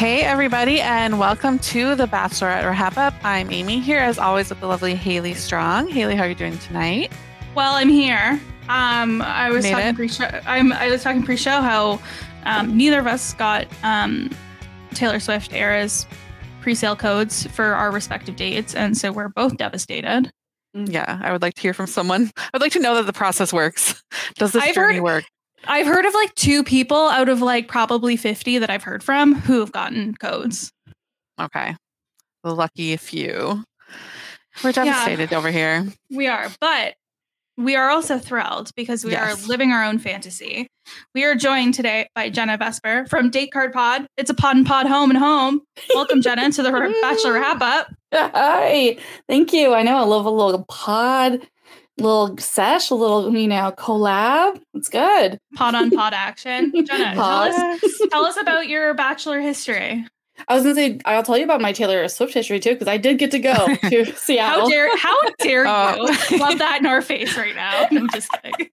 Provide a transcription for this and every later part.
Hey, everybody, and welcome to the Bachelorette Wrap Up. I'm Amy here, as always, with the lovely Haley Strong. Haley, how are you doing tonight? Well, I'm here. Um, I was Made talking it? pre-show. I'm, I was talking pre-show how um, neither of us got um, Taylor Swift Eras pre-sale codes for our respective dates, and so we're both devastated. Yeah, I would like to hear from someone. I would like to know that the process works. Does this I've journey heard- work? I've heard of like two people out of like probably 50 that I've heard from who have gotten codes. Okay. The lucky few. We're devastated over here. We are, but we are also thrilled because we Yes. are living our own fantasy. We are joined today by Jenna Vesper from Date Card Pod. It's a pod and pod home and home. Welcome, Jenna, to the Bachelor Wrap Up. Hi, thank you. I know I love a little pod, little sesh, a little you know collab. It's good. Pod on pod action. Jenna, tell us, tell us about your Bachelor history. I was gonna say I'll tell you about my Taylor Swift history too because I did get to go to Seattle. How dare how dare Oh. you um, love that in our face right now? I'm just kidding.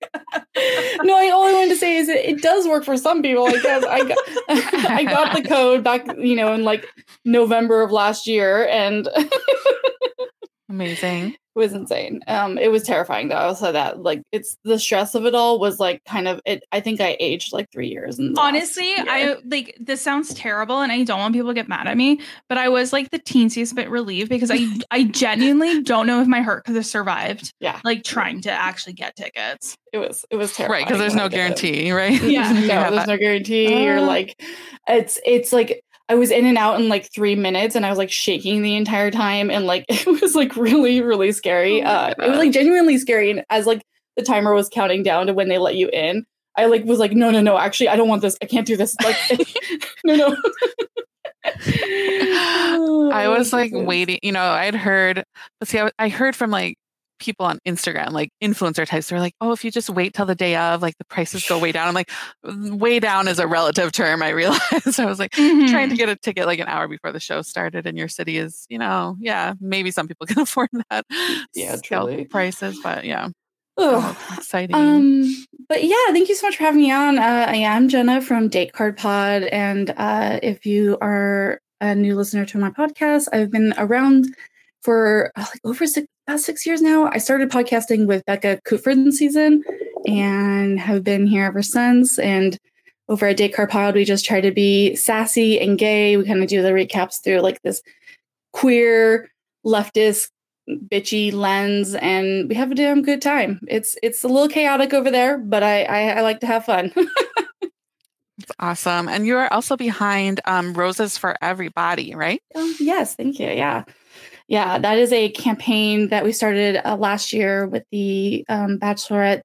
no, I all I wanted to say is it, it does work for some people. I guess I got I got the code back, you know, in like November of last year, and it was insane. Um, it was terrifying though. I'll say that. Like, it's the stress of it all was like kind of it. I think I aged like three years. In the last Honestly, year. I like this sounds terrible and I don't want people to get mad at me, but I was like the teensiest bit relieved because I I genuinely don't know if my heart could have survived yeah, like trying to actually get tickets. it was it was terrifying. Right, because there's no did it. guarantee, right? Yeah. You no, there's no guarantee. or Uh. like, it's it's like I was in and out in like three minutes, and I was like shaking the entire time, and like it was like really really scary. Oh uh, it was like genuinely scary, and as like the timer was counting down to when they let you in. I like was like, no, no, no. Actually, I don't want this. I can't do this. Like, no, no. I was like waiting, you know, I'd heard, but see, I, I heard from like people on Instagram, like influencer types, they're like, oh, if you just wait till the day of, like the prices go way down. I'm like, way down is a relative term, I realized. I was like, Mm-hmm. trying to get a ticket like an hour before the show started in your city is, you know, yeah, maybe some people can afford that. Yeah, truly. prices, but yeah, oh, exciting. Um, but yeah, thank you so much for having me on. Uh, I am Jenna from Date Card Pod, and uh, if you are a new listener to my podcast, I've been around for uh, like over six, about six years now. I started podcasting with Becca Kufrin season, and have been here ever since. And over at Date Card Pod, we just try to be sassy and gay. We kind of do the recaps through like this queer leftist bitchy lens and we have a damn good time. It's it's a little chaotic over there, but I I, I like to have fun. It's awesome. And you are also behind um, Roses for Everybody, right? Um, yes, thank you. Yeah. Yeah, that is a campaign that we started uh, last year with the um, Bachelorette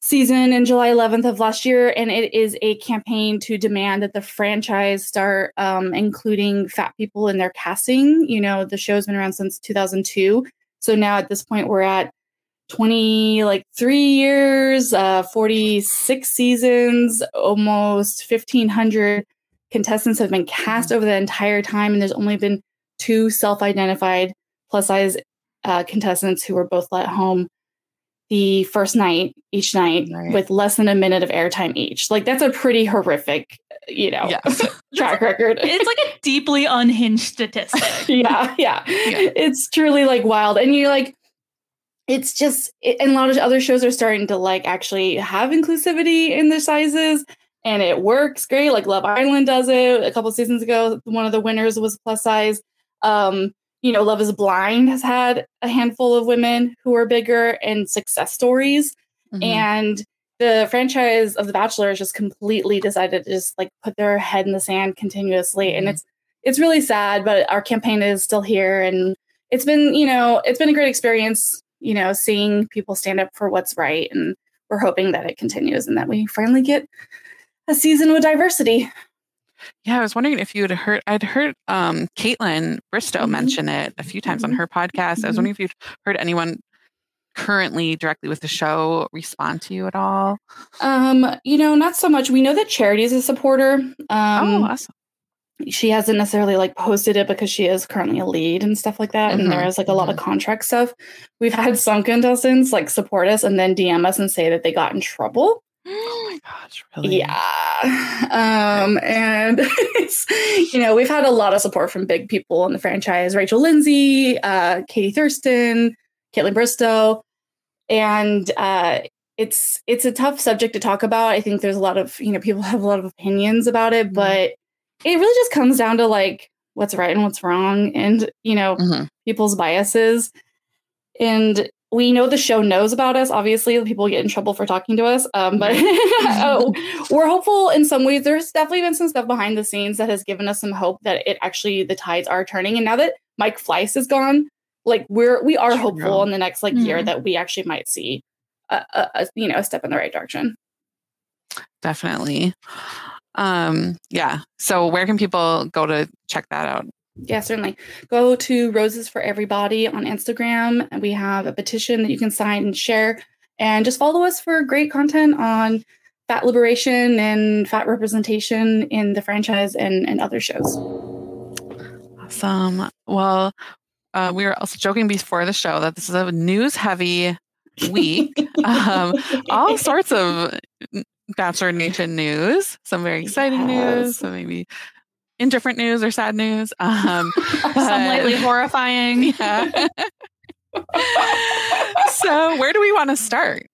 season in July 11th of last year. And it is a campaign to demand that the franchise start um, including fat people in their casting. You know, the show's been around since 2002. So now at this point, we're at 20 like three years uh 46 seasons almost 1500 contestants have been cast over the entire time and there's only been two self-identified plus size uh, contestants who were both let home the first night each night Right. with less than a minute of airtime each like that's a pretty horrific you know Yes. track record It's like a deeply unhinged statistic. yeah, yeah, Yeah. It's truly like wild. And you're like, it's just, it, and a lot of other shows are starting to like actually have inclusivity in their sizes and it works great. Like Love Island does it a couple seasons ago. One of the winners was plus size. Um, you know, Love is Blind has had a handful of women who are bigger and success stories. Mhm. and the franchise of the bachelor has just completely decided to just like put their head in the sand continuously. And Mhm. it's it's really sad but our campaign is still here. And it's been you know it's been a great experience you know seeing people stand up for what's right. And we're hoping that it continues and that we finally get a season with diversity Yeah, I was wondering if you had heard. I'd heard um, Kaitlyn Bristowe Mhm. mention it a few times on Mhm. her podcast. I was Mhm. wondering if you'd heard anyone currently directly with the show respond to you at all. um you know not so much we know that charity is a supporter um oh, awesome. she hasn't necessarily like posted it because she is currently a lead and stuff like that. Mhm, And there is like a lot of contract stuff. We've had some contestants like support us and then DM us and say that they got in trouble. Oh my gosh, really? Yeah. Um, and it's, you know, we've had a lot of support from big people in the franchise Rachel Lindsay, uh, Katie Thurston, Kaitlyn Bristowe. And uh, it's it's a tough subject to talk about. I think there's a lot of, you know, people have a lot of opinions about it, Mhm. but it really just comes down to like what's right and what's wrong and, you know, Mhm. people's biases. And we know the show knows about us. Obviously, people get in trouble for talking to us. Um, but uh, we're hopeful in some ways. There's definitely been some stuff behind the scenes that has given us some hope that it actually the tides are turning. And now that Mike Fleiss is gone, like we're we are True. hopeful in the next like year Mhm. that we actually might see a, a, a you know a step in the right direction. Definitely. Um, yeah. So where can people go to check that out? Yeah, certainly. Go to Roses for Everybody on Instagram, and we have a petition that you can sign and share. And just follow us for great content on fat liberation and fat representation in the franchise and, and other shows. Awesome. Well, uh, we were also joking before the show that this is a news heavy week. um, all sorts of Bachelor Nation news, some very exciting Yes. news, some maybe indifferent news or sad news. Um, Some lightly horrifying. yeah. so, where do we want to start?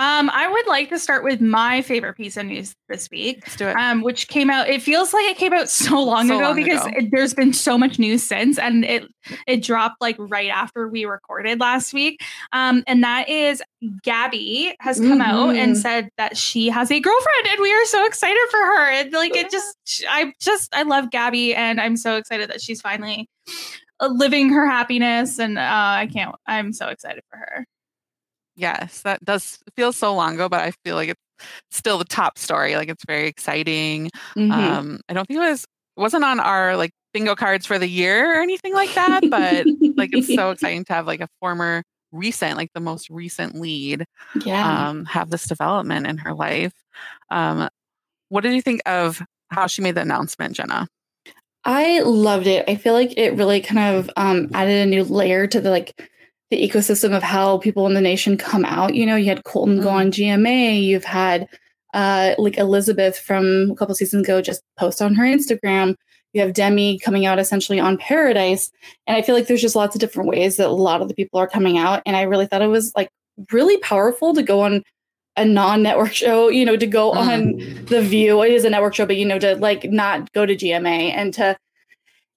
Um, I would like to start with my favorite piece of news this week. Let's do it. um, which came out. It feels like it came out so long So ago long because ago. It, there's been so much news since, and it it dropped like right after we recorded last week. Um, and that is Gabby has come out and Mhm. said that she has a girlfriend, and we are so excited for her. And like it just, I just, I love Gabby, and I'm so excited that she's finally uh, living her happiness, and uh, I can't. I'm so excited for her. Yes, that does feel so long ago, but I feel like it's still the top story. Like it's very exciting. Mhm. Um, I don't think it was wasn't on our like bingo cards for the year or anything like that, but like it's so exciting to have like a former recent, like the most recent lead, yeah. um, have this development in her life. Um, what did you think of how she made the announcement, Jenna? I loved it. I feel like it really kind of um, added a new layer to the like the ecosystem of how people in the nation come out. You know, you had Colton go Mhm. on GMA. You've had uh, like Elizabeth from a couple seasons ago just post on her Instagram. You have Demi coming out essentially on Paradise, and I feel like there's just lots of different ways that a lot of the people are coming out. And I really thought it was like really powerful to go on a non-network show, you know, to go Mm. on The View. It is a network show, but you know, to like not go to GMA and to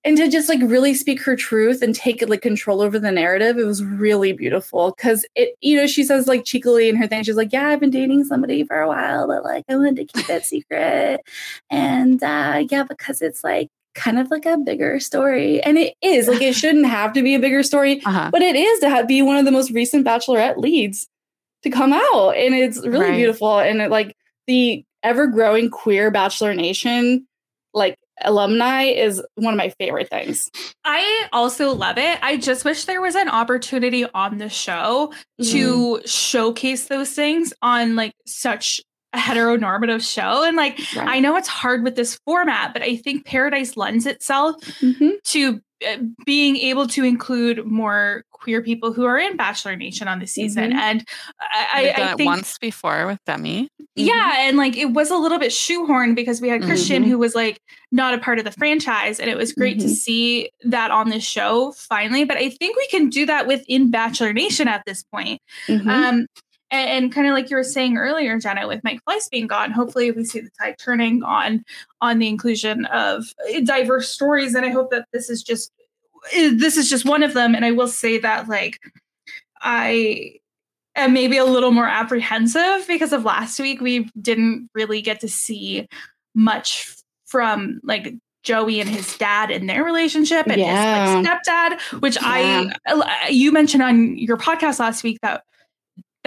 and to just like really speak her truth and take like control over the narrative. It was really beautiful because it, you know, she says like cheekily in her thing, she's like, "Yeah, I've been dating somebody for a while, but like I wanted to keep it secret." And uh yeah, because it's like kind of like a bigger story, and it is like it shouldn't have to be a bigger story, Uh-huh. but it is to have, be one of the most recent Bachelorette leads to come out, and it's really Right. beautiful. And it, like the ever growing queer Bachelor Nation, like alumni, is one of my favorite things. I also love it. I just wish there was an opportunity on the show to showcase those things on like such a heteronormative show. And like, Right. I know it's hard with this format, but I think Paradise lends itself Mhm. to uh, being able to include more queer people who are in Bachelor Nation on the season. Mhm. And I, They've I, done I it think once before with Demi. yeah, and like it was a little bit shoehorned because we had Christian Mhm. who was like not a part of the franchise, and it was great to Mhm. see that on the show finally. But I think we can do that within Bachelor Nation at this point. Mhm. Um, and, and kind of like you were saying earlier, Jenna, with Mike Fleiss being gone, hopefully we see the tide turning on on the inclusion of uh, diverse stories. And I hope that this is just uh, this is just one of them. And I will say that like I am maybe a little more apprehensive because of last week. We didn't really get to see much from like Joey and his dad and their relationship and Yeah. his like, stepdad, which I you mentioned on your podcast last week that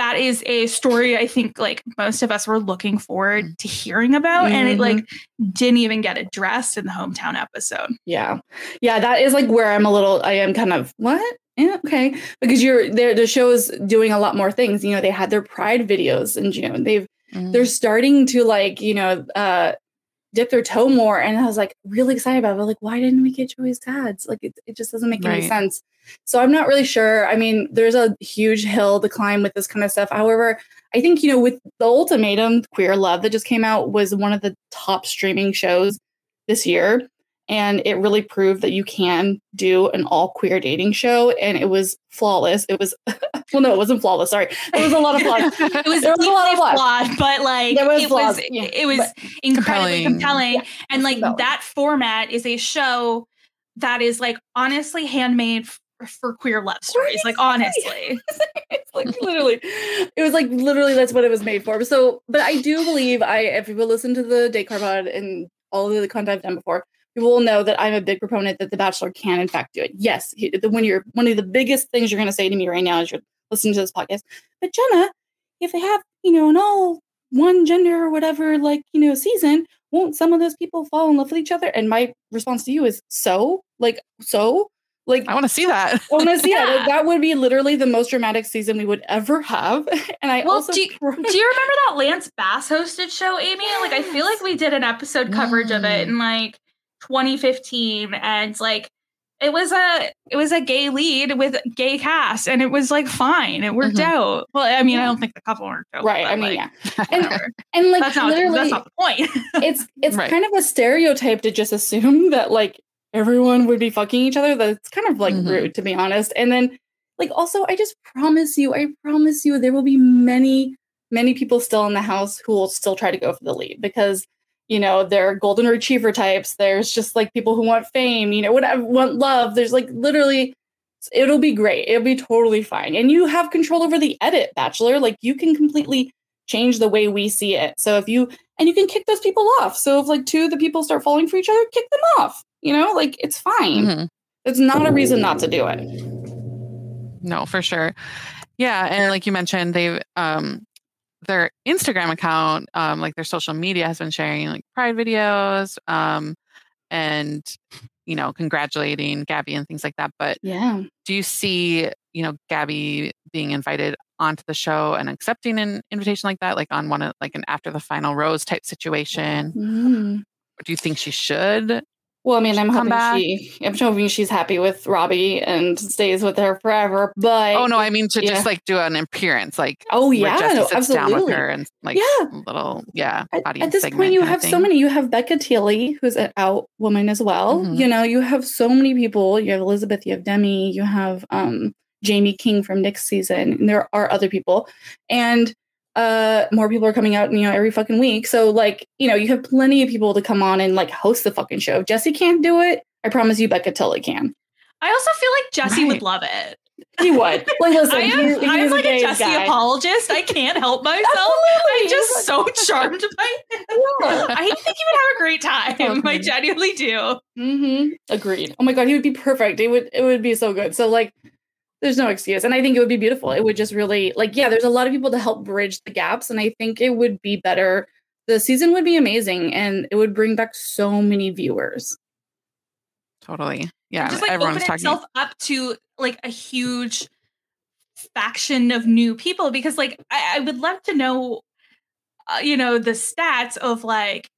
that is a story I think like most of us were looking forward to hearing about, and it like didn't even get addressed in the hometown episode. Yeah. Yeah, that is like where I'm a little I am kind of what? Yeah, okay. Because you're there the show is doing a lot more things. You know, they had their pride videos in June. They've Mm. they're starting to like, you know, uh dip their toe more. And I was like really excited about it. But, like, why didn't we get Joey's dads? Like it, it just doesn't make any sense. So I'm not really sure. I mean, there's a huge hill to climb with this kind of stuff. However, I think, you know, with the ultimatum, Queer Love that just came out was one of the top streaming shows this year. And it really proved that you can do an all queer dating show. And it was flawless. It was, well, no, it wasn't flawless. Sorry. There was a lot of flaws. It was There was a lot of flaws. flawed, but like There was it flaws, was yeah, it was but- incredibly Compelling. compelling. Yeah, and like compelling. that format is a show that is like honestly handmade for queer love stories. Like honestly. it's like literally it was like literally that's what it was made for so but i do believe i if people listen to the date card pod and all of the content i've done before people will know that i'm a big proponent that the bachelor can in fact do it yes he- the- when you're one of the biggest things you're going to say to me right now is you're listening to this podcast but jenna if they have you know an all one gender or whatever like you know season won't some of those people fall in love with each other and my response to you is so like so like I want to see that. I want to see that. Like, That would be literally the most dramatic season we would ever have. And I Well, also do, do you remember that Lance Bass hosted show, Amy? Like I feel like we did an episode coverage of it mm. and like 2015 and like it was a it was a gay lead with gay cast and it was like fine. It worked Mhm. out. Well, I mean, I don't think the couple worked out. right. but, I mean, like, yeah. And and like that's not literally, that's not the point. it's it's Right. kind of a stereotype to just assume that like everyone would be fucking each other. That's kind of like Mhm. rude, to be honest. And then like also, I just promise you, I promise you, there will be many many people still in the house who will still try to go for the lead because you know there are golden retriever types. There's just like people who want fame you know whatever want love. There's like literally it'll be great. It'll be totally fine. And you have control over the edit bachelor. Like you can completely change the way we see it. So if you and you can kick those people off. So if like two of the people start falling for each other kick them off you know? Like it's fine. Mhm. it's not a reason not to do it. No, for sure. Yeah, and like you mentioned, they've um their Instagram account, um, like their social media has been sharing like pride videos, um, and you know, congratulating Gabby and things like that. But yeah do you see, you know, Gabby being invited onto the show and accepting an invitation like that, like on one of like an after the final rose type situation? Mm. Do you think she should? Well, I mean, I'm hoping back. she, I'm hoping she's happy with Robby and stays with her forever. But Oh no, I mean to yeah. just like do an appearance, like oh yeah, no, sits down with absolutely. her and like Yeah. little yeah At, at this point, you have so many. You have Becca Tilley, who's an out woman as well. Mhm. You know, you have so many people. You have Elizabeth, you have Demi, you have um, Jaimi King from Nick's season, and there are other people. And uh more people are coming out you know every fucking week so like you know you have plenty of people to come on and like host the fucking show if jesse can't do it i promise you becca tilley can I also feel like Jesse Right. would love it. he would like listen I he- am, he I'm is like a gay Jesse guy. apologist. I can't help myself. I'm just so charmed by him. Yeah. I think he would have a great time. I genuinely do. hmm Agreed. Oh my god, he would be perfect. It would it would be so good. So like there's no excuse. And I think it would be beautiful. It would just really like yeah, there's a lot of people to help bridge the gaps and I think it would be better. The season would be amazing and it would bring back so many viewers. Totally. Yeah. just like everyone's open talking. itself up to like a huge faction of new people because like I, I would love to know uh, you know the stats of like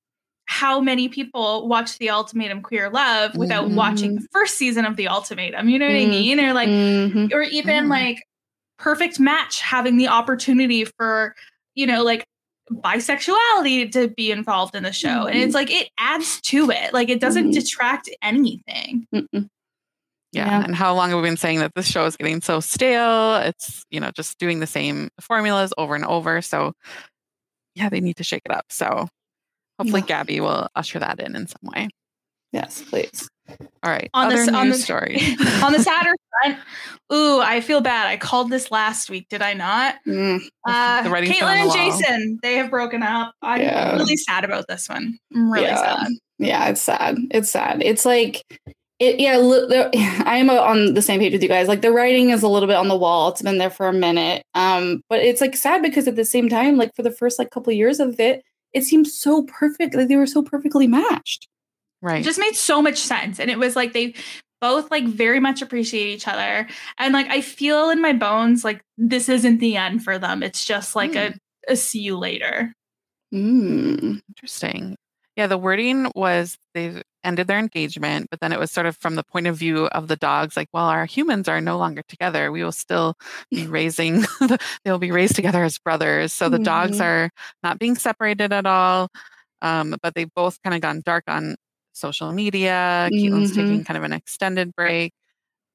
how many people watch the ultimatum queer love without watching the first season of the ultimatum you know what i Mm. mean or like Mhm. or even Mm. like perfect match having the opportunity for you know like bisexuality to be involved in the show and it's like it adds to it like it doesn't Mhm. detract anything yeah. Yeah. And how long have we been saying that this show is getting so stale? It's, you know, just doing the same formulas over and over. So, yeah, they need to shake it up. So, hopefully, Yeah. Gabby will usher that in in some way. Yes, please. All right. On the Other s- news on the- story. on the sadder front, ooh, I feel bad. I called this last week, did I not? Mm. Uh, The writing's been Kaitlyn and. Jason, they have broken up. I'm Yeah. really sad about this one. I'm really Yeah. sad. Yeah, it's sad. It's sad. It's like it yeah, I am on the same page with you guys. Like the writing is a little bit on the wall. It's been there for a minute. Um, but it's like sad because at the same time, like for the first like couple years of it, it seemed so perfect. Like they were so perfectly matched. It Right. just made so much sense. And it was like they both like very much appreciate each other. And like I feel in my bones like this isn't the end for them. It's just like a, a see you later. Mm. Interesting. Yeah, the wording was they ended their engagement, but then it was sort of from the point of view of the dogs, like, well, our humans are no longer together. We will still be raising, they'll be raised together as brothers. So the dogs Mhm. are not being separated at all. Um, but they've both kind of gone dark on social media. Kaitlyn's Mhm. taking kind of an extended break.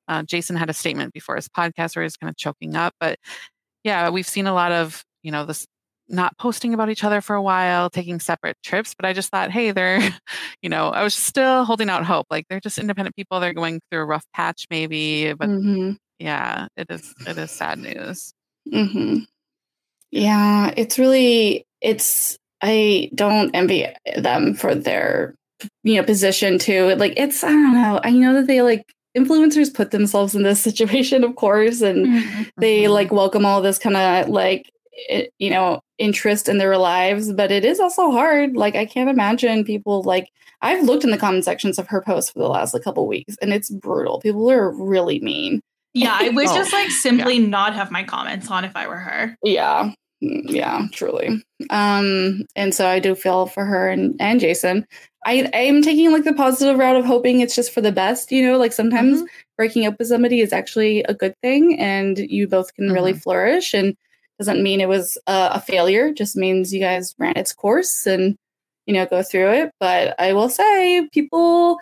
Uh, Jason had a statement before his podcast where he's kind of choking up. But yeah, we've seen a lot of, you know, this not posting about each other for a while, taking separate trips. But I just thought, hey, they're, you know, I was still holding out hope. Like they're just independent people. They're going through a rough patch, maybe. But Mhm. yeah, it is, it is sad news. hmm Yeah, it's really it's I don't envy them for their you know position too. Like it's I don't know. I know that they like influencers put themselves in this situation, of course, and they Mhm. like welcome all this kind of like you know interest in their lives but it is also hard. Like i can't imagine people like i've looked in the comment sections of her posts for the last like, couple weeks and it's brutal. People are really mean. Yeah, I would Oh, just like simply not have my comments on if I were her. yeah. Mm, yeah truly. Um and so i do feel for her and and jason. I i'm taking like the positive route of hoping it's just for the best you know? Like sometimes breaking up with somebody is actually a good thing and you both can really flourish and doesn't mean it was uh, a failure just means you guys ran its course and you know go through it but i will say people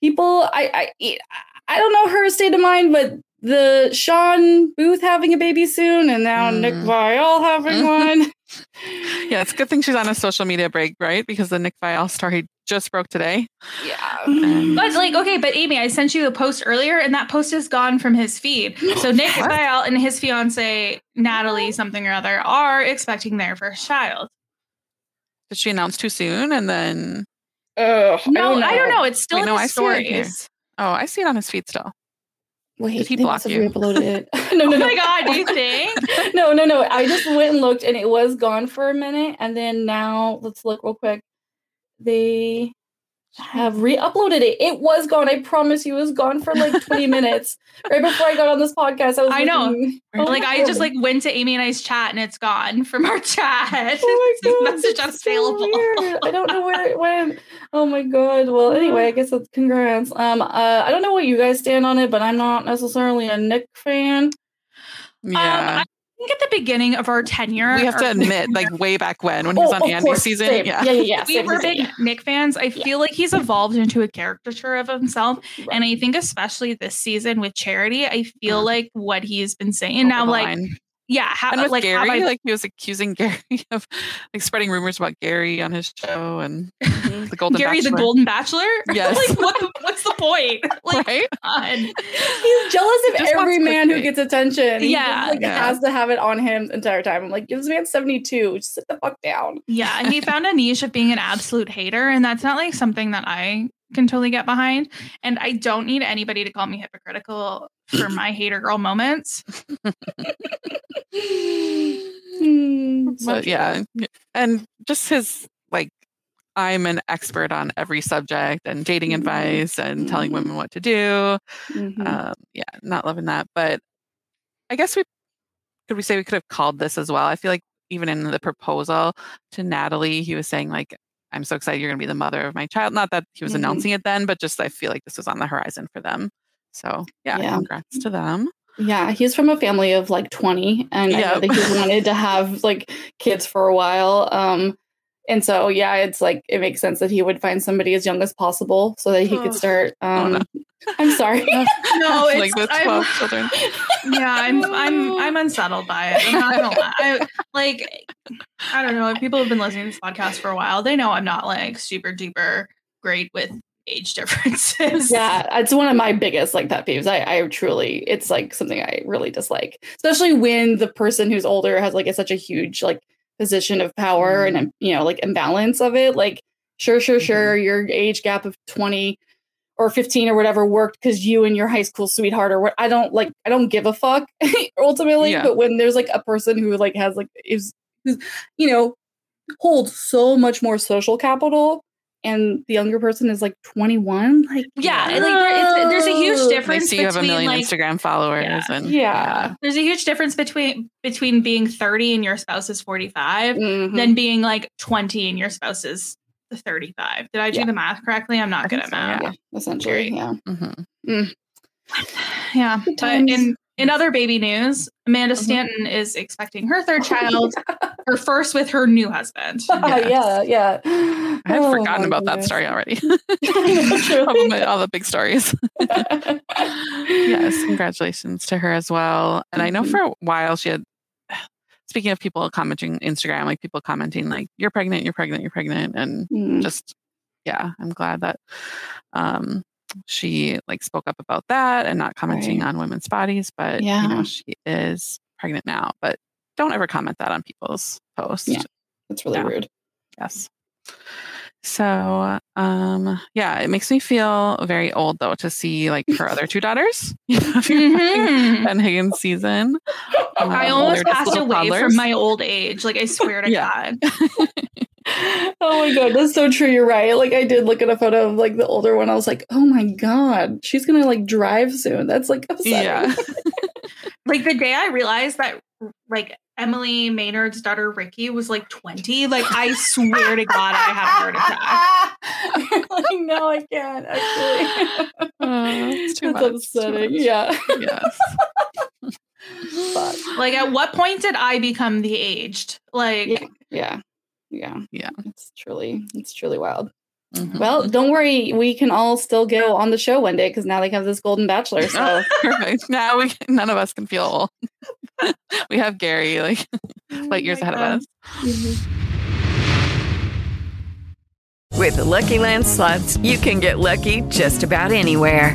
people i i i don't know her state of mind but the shawn booth having a baby soon and now nick Mm. viall having one Yeah, it's a good thing she's on a social media break, right? Because the Nick Viall story just broke today. yeah And- But like, okay, but Amy, I sent you a post earlier, and that post is gone from his feed. So Nick What? Viall and his fiance Natalie, something or other, are expecting their first child. Did she announce too soon? And then, Ugh, No, I don't know. It's still Wait, in no, the I see it here. oh, I see it on his feed still. Wait, Did he block you? re-uploaded it. no, no, Oh no. my god, do you think? no, no, no. I just went and looked and it was gone for a minute. And then now let's look real quick. They have re-uploaded it. It was gone. I promise you it was gone for like 20 minutes. Right before I got on this podcast. I was I know. Oh like my I just like went to Amy and I's chat and it's gone from our chat. Oh my God, message that's so unavailable. I don't know where it went. Oh my god. Well, anyway, I guess that's congrats. Um, uh, I don't know what you guys stand on it, but I'm not necessarily a Nick fan. Yeah. Um, I think at the beginning of our tenure, we have to admit, like way back when, when he was Oh, on of Andy's course, season. same. Yeah. yeah, yeah, yeah. we were big Nick fans. I feel like he's evolved into a caricature of himself. And I think especially this season with charity, I feel Uh-huh. like what he's been saying now, like line. Yeah, ha- and uh, with like have Gary, I- like he was accusing Gary of like spreading rumors about Gary on his show and mm-hmm. the Golden Gary the Golden Bachelor. Yes. like what the, what's the point? Like, right? God. He's jealous of Just every man who gets attention. Yeah. just, like Yeah. has to have it on him the entire time. I'm like, this man's 72. Just sit the fuck down. Yeah, and he found a niche of being an absolute hater, and that's not like something that I can totally get behind. And I don't need anybody to call me hypocritical for my hater girl moments. Hmm, so but yeah, and just his like, I'm an expert on every subject and dating Mhm. advice and telling Mhm. women what to do. Mhm. Um, yeah, not loving that. But I guess we could we say we could have called this as well. I feel like even in the proposal to Natalie, he was saying like, "I'm so excited you're going to be the mother of my child." Not that he was Mhm. announcing it then, but just I feel like this was on the horizon for them. So yeah, Yeah. congrats to them. Yeah, he's from a family of like 20 and I know Yep. he's wanted to have like kids for a while. Um and so yeah, it's like it makes sense that he would find somebody as young as possible so that he Oh. could start Oh, no. um I'm sorry. No, it's like the I'm- 12 children. yeah, I'm I'm I'm unsettled by it. I'm not gonna lie. I, like I don't know. If people have been listening to this podcast for a while, they know I'm not like super duper great with age differences. yeah, it's one of my biggest like pet peeves. I, I truly, it's like something I really dislike, especially when the person who's older has like a, such a huge like position of power Mm. and you know like imbalance of it. Like, sure, sure, Mm-hmm. sure, your age gap of twenty or fifteen or whatever worked because you and your high school sweetheart or what. I don't like. I don't give a fuck ultimately. Yeah. But when there's like a person who like has like is, who's, you know, holds so much more social capital. And the younger person is like 21. Like, Yeah, and, like, there- it's- there's a huge no. They difference see you have a million like- Instagram followers Yeah. and Yeah. There's a huge difference between between being 30 and your spouse is 45 Mhm. than being like 20 and your spouse is 35. Did I do Yeah. the math correctly? I'm not I good think at so, math. yeah, essentially. Yeah. Mhm. Yeah. Good But in in other baby news, Amanda Mhm. Stanton is expecting her third child, her first with her new husband. yeah, yeah. I had Oh, forgotten my about that story already. Truly. all, the, all the big stories. yes, congratulations to her as well. And I know Mhm. for a while she had. Speaking of people commenting Instagram, like people commenting like "You're pregnant, you're pregnant, you're pregnant," and Mm. just yeah, I'm glad that um, she like spoke up about that and not commenting Right. on women's bodies. But you Yeah. know, she is pregnant now. But don't ever comment that on people's posts. Yeah. That's really Yeah. rude. Yes. So, um, yeah, it makes me feel very old though to see like her other two daughters. You know, if you're watching. Ben Higgins season. I Um, they're almost passed away toddlers. from my old age. Like I swear to God. oh my god, that's so true. You're right. Like I did look at a photo of like the older one. I was like, oh my god, she's gonna like drive soon. That's like upsetting. Yeah. Like the day I realized that like Emily Maynard's daughter Ricki was like 20, like I swear to God I had a heart attack. Like, no, I can't actually. Uh, it's too That's much, too upsetting. much. Yeah. yes. Fuck. Like at what point did I become the aged? Like Yeah. Yeah. Yeah. Yeah. It's truly, it's truly wild. Mhm. Well, don't worry. We can all still go on the show one day because now they have this Golden Bachelor. So Oh, perfect. Now we can, none of us can feel old. we have Gary like light years Oh ahead God. of us. With the Lucky Land slots, you can get lucky just about anywhere.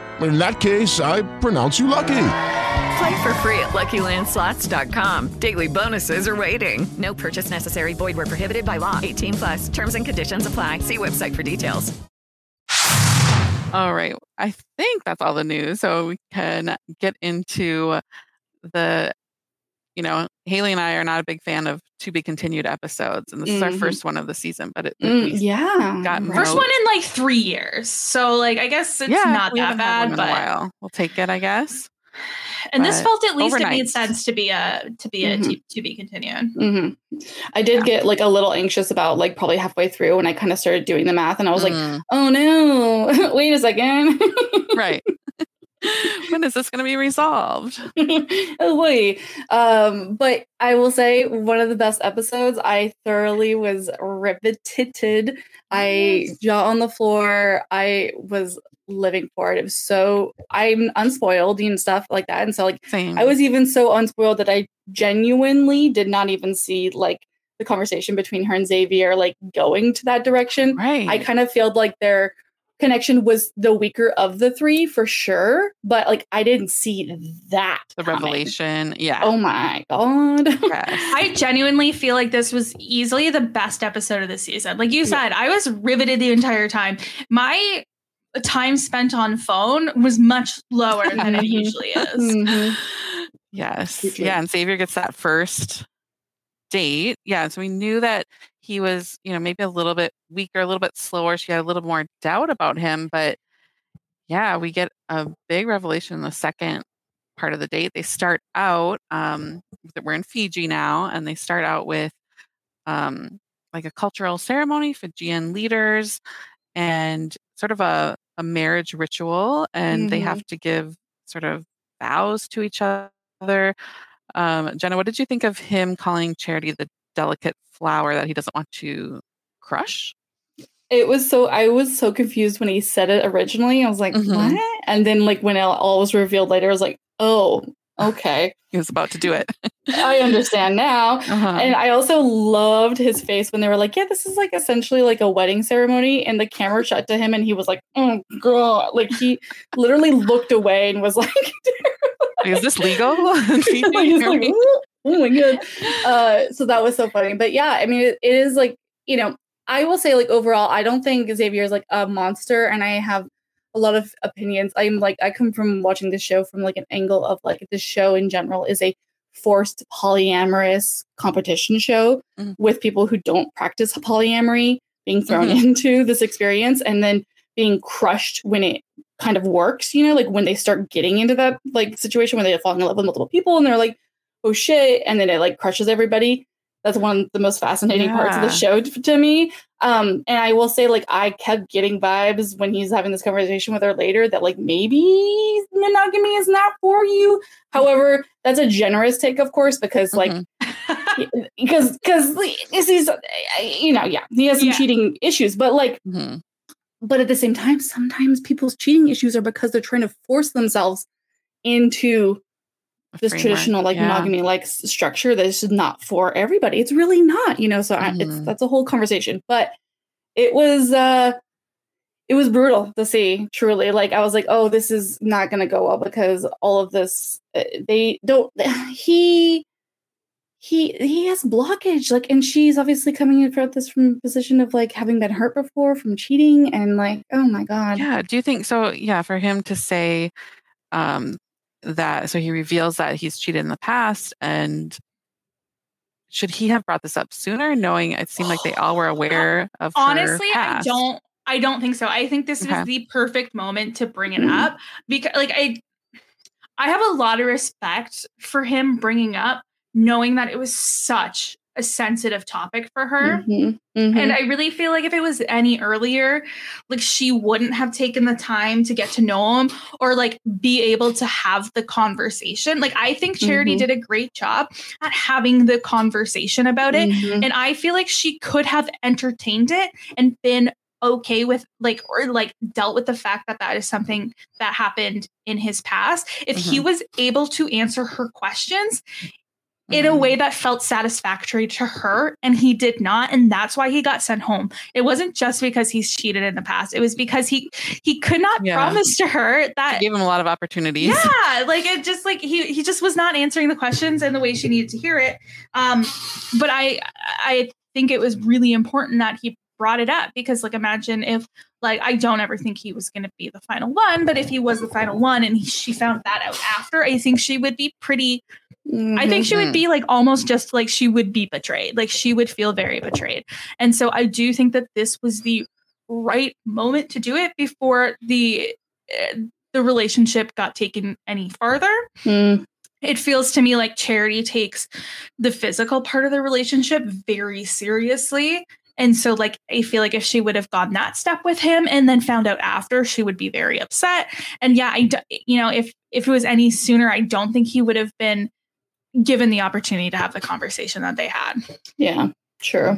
In that case, I pronounce you lucky. Play for free at LuckyLandSlots.com. Daily bonuses are waiting. No purchase necessary. Void where prohibited by law. 18 plus. Terms and conditions apply. See website for details. All right. I think that's all the news. So we can get into the, you know, Haley and I are not a big fan of to be continued episodes. And this is our Mhm. first one of the season, but it, Mm, yeah. got. First one in like three years. So like I guess it's yeah, not that bad, one a but while. We'll take it, I guess. and this felt at least it made sense to be a to be a Mhm. to, to be continued. hmm I did Yeah. get like a little anxious about like probably halfway through when I kind of started doing the math and I was like, Mm, oh no, wait a second. right. when is this going to be resolved? oh boy. Um, but I will say one of the best episodes. I thoroughly was riveted. I jaw on the floor. I was living for it. It was so I'm unspoiled and stuff like that. And so like Same. I was even so unspoiled that I genuinely did not even see like the conversation between her and Xavier like going to that direction. right. I kind of felt like their connection was the weaker of the three for sure, but like I didn't see that the coming. revelation. Yeah. Oh my god! Yes. I genuinely feel like this was easily the best episode of the season. Like you said, I was riveted the entire time. My time spent on phone was much lower than it usually is. Mhm. Yes. Yeah. And Xavier gets that first date. Yeah. So we knew that he was, you know, maybe a little bit weaker, a little bit slower. She had a little more doubt about him. But yeah, we get a big revelation in the second part of the date. They start out, um, that we're in Fiji now, and they start out with um, like a cultural ceremony, Fijian leaders, and sort of a, a marriage ritual. And they Mhm. have to give sort of vows to each other. Um, Jenna, what did you think of him calling Charity the delicate flower that he doesn't want to crush? It was so I was so confused when he said it originally. I was like, Mhm. what? And then like when it all was revealed later, I was like, oh, okay, He was about to do it. I understand now. Uh-huh. And I also loved his face when they were like, "Yeah, this is like essentially like a wedding ceremony," and the camera shut to him, and he was like, "Oh god!" Like he literally looked away and was Like, is this legal? like, like, "Oh my god!" Uh, so that was so funny. But yeah, I mean, it, it is like you know, I will say like overall, I don't think Xavier is like a monster, and I have a lot of opinions. I'm like, I come from watching this show from like an angle of like this show in general is a forced polyamorous competition show Mhm. with people who don't practice polyamory being thrown Mhm. into this experience and then being crushed when it kind of works, you know, like when they start getting into that like situation where they're falling in love with multiple people and they're like, oh shit, and then it like crushes everybody. That's one of the most fascinating parts of the show t- to me. Um, and I will say, like, I kept getting vibes when he's having this conversation with her later that, like, maybe monogamy is not for you. However, that's a generous take, of course, because, like, Mhm. because because he's, you know, yeah, he has some Yeah. cheating issues, but like, Mhm. But at the same time, sometimes people's cheating issues are because they're trying to force themselves into this framework, traditional like yeah. monogamy like structure that is just not for everybody. It's really not, you know. So I, it's Mhm. that's a whole conversation. But it was uh it was brutal to see. Truly, like I was like, oh, this is not going to go well because all of this uh, they don't. He he he has blockage like and she's obviously coming in from this from a position of like having been hurt before from cheating and like oh my god Yeah. Do you think so? Yeah. For him to say um, that, so he reveals that he's cheated in the past, and should he have brought this up sooner, knowing it seemed like they all were aware of? Honestly, I don't I don't think so. I think this Okay. was the perfect moment to bring it Mhm. up because like I I have a lot of respect for him bringing up, knowing that it was such a sensitive topic for her. Mhm, mhm. And I really feel like if it was any earlier, like she wouldn't have taken the time to get to know him or like be able to have the conversation. Like I think Charity Mhm. did a great job at having the conversation about it. Mhm. And I feel like she could have entertained it and been okay with like or like dealt with the fact that that is something that happened in his past if he Mhm. was able to answer her questions in a way that felt satisfactory to her and he did not and that's why he got sent home it wasn't just because he's cheated in the past it was because he he could not Yeah. promise to her that gave him a lot of opportunities. yeah, like it just like he he just was not answering the questions in the way she needed to hear it. Um, but I I think it was really important that he brought it up because like imagine if like I don't ever think he was going to be the final one, but if he was the final one and he, she found that out after, I think she would be pretty. I think she would be like almost just like she would be betrayed. Like she would feel very betrayed. And so I do think that this was the right moment to do it before the uh, the relationship got taken any farther. Mm, It feels to me like Charity takes the physical part of the relationship very seriously. And so, like, I feel like if she would have gone that step with him and then found out after, she would be very upset. And yeah, I, you know, if if it was any sooner, I don't think he would have been given the opportunity to have the conversation that they had. Yeah, sure.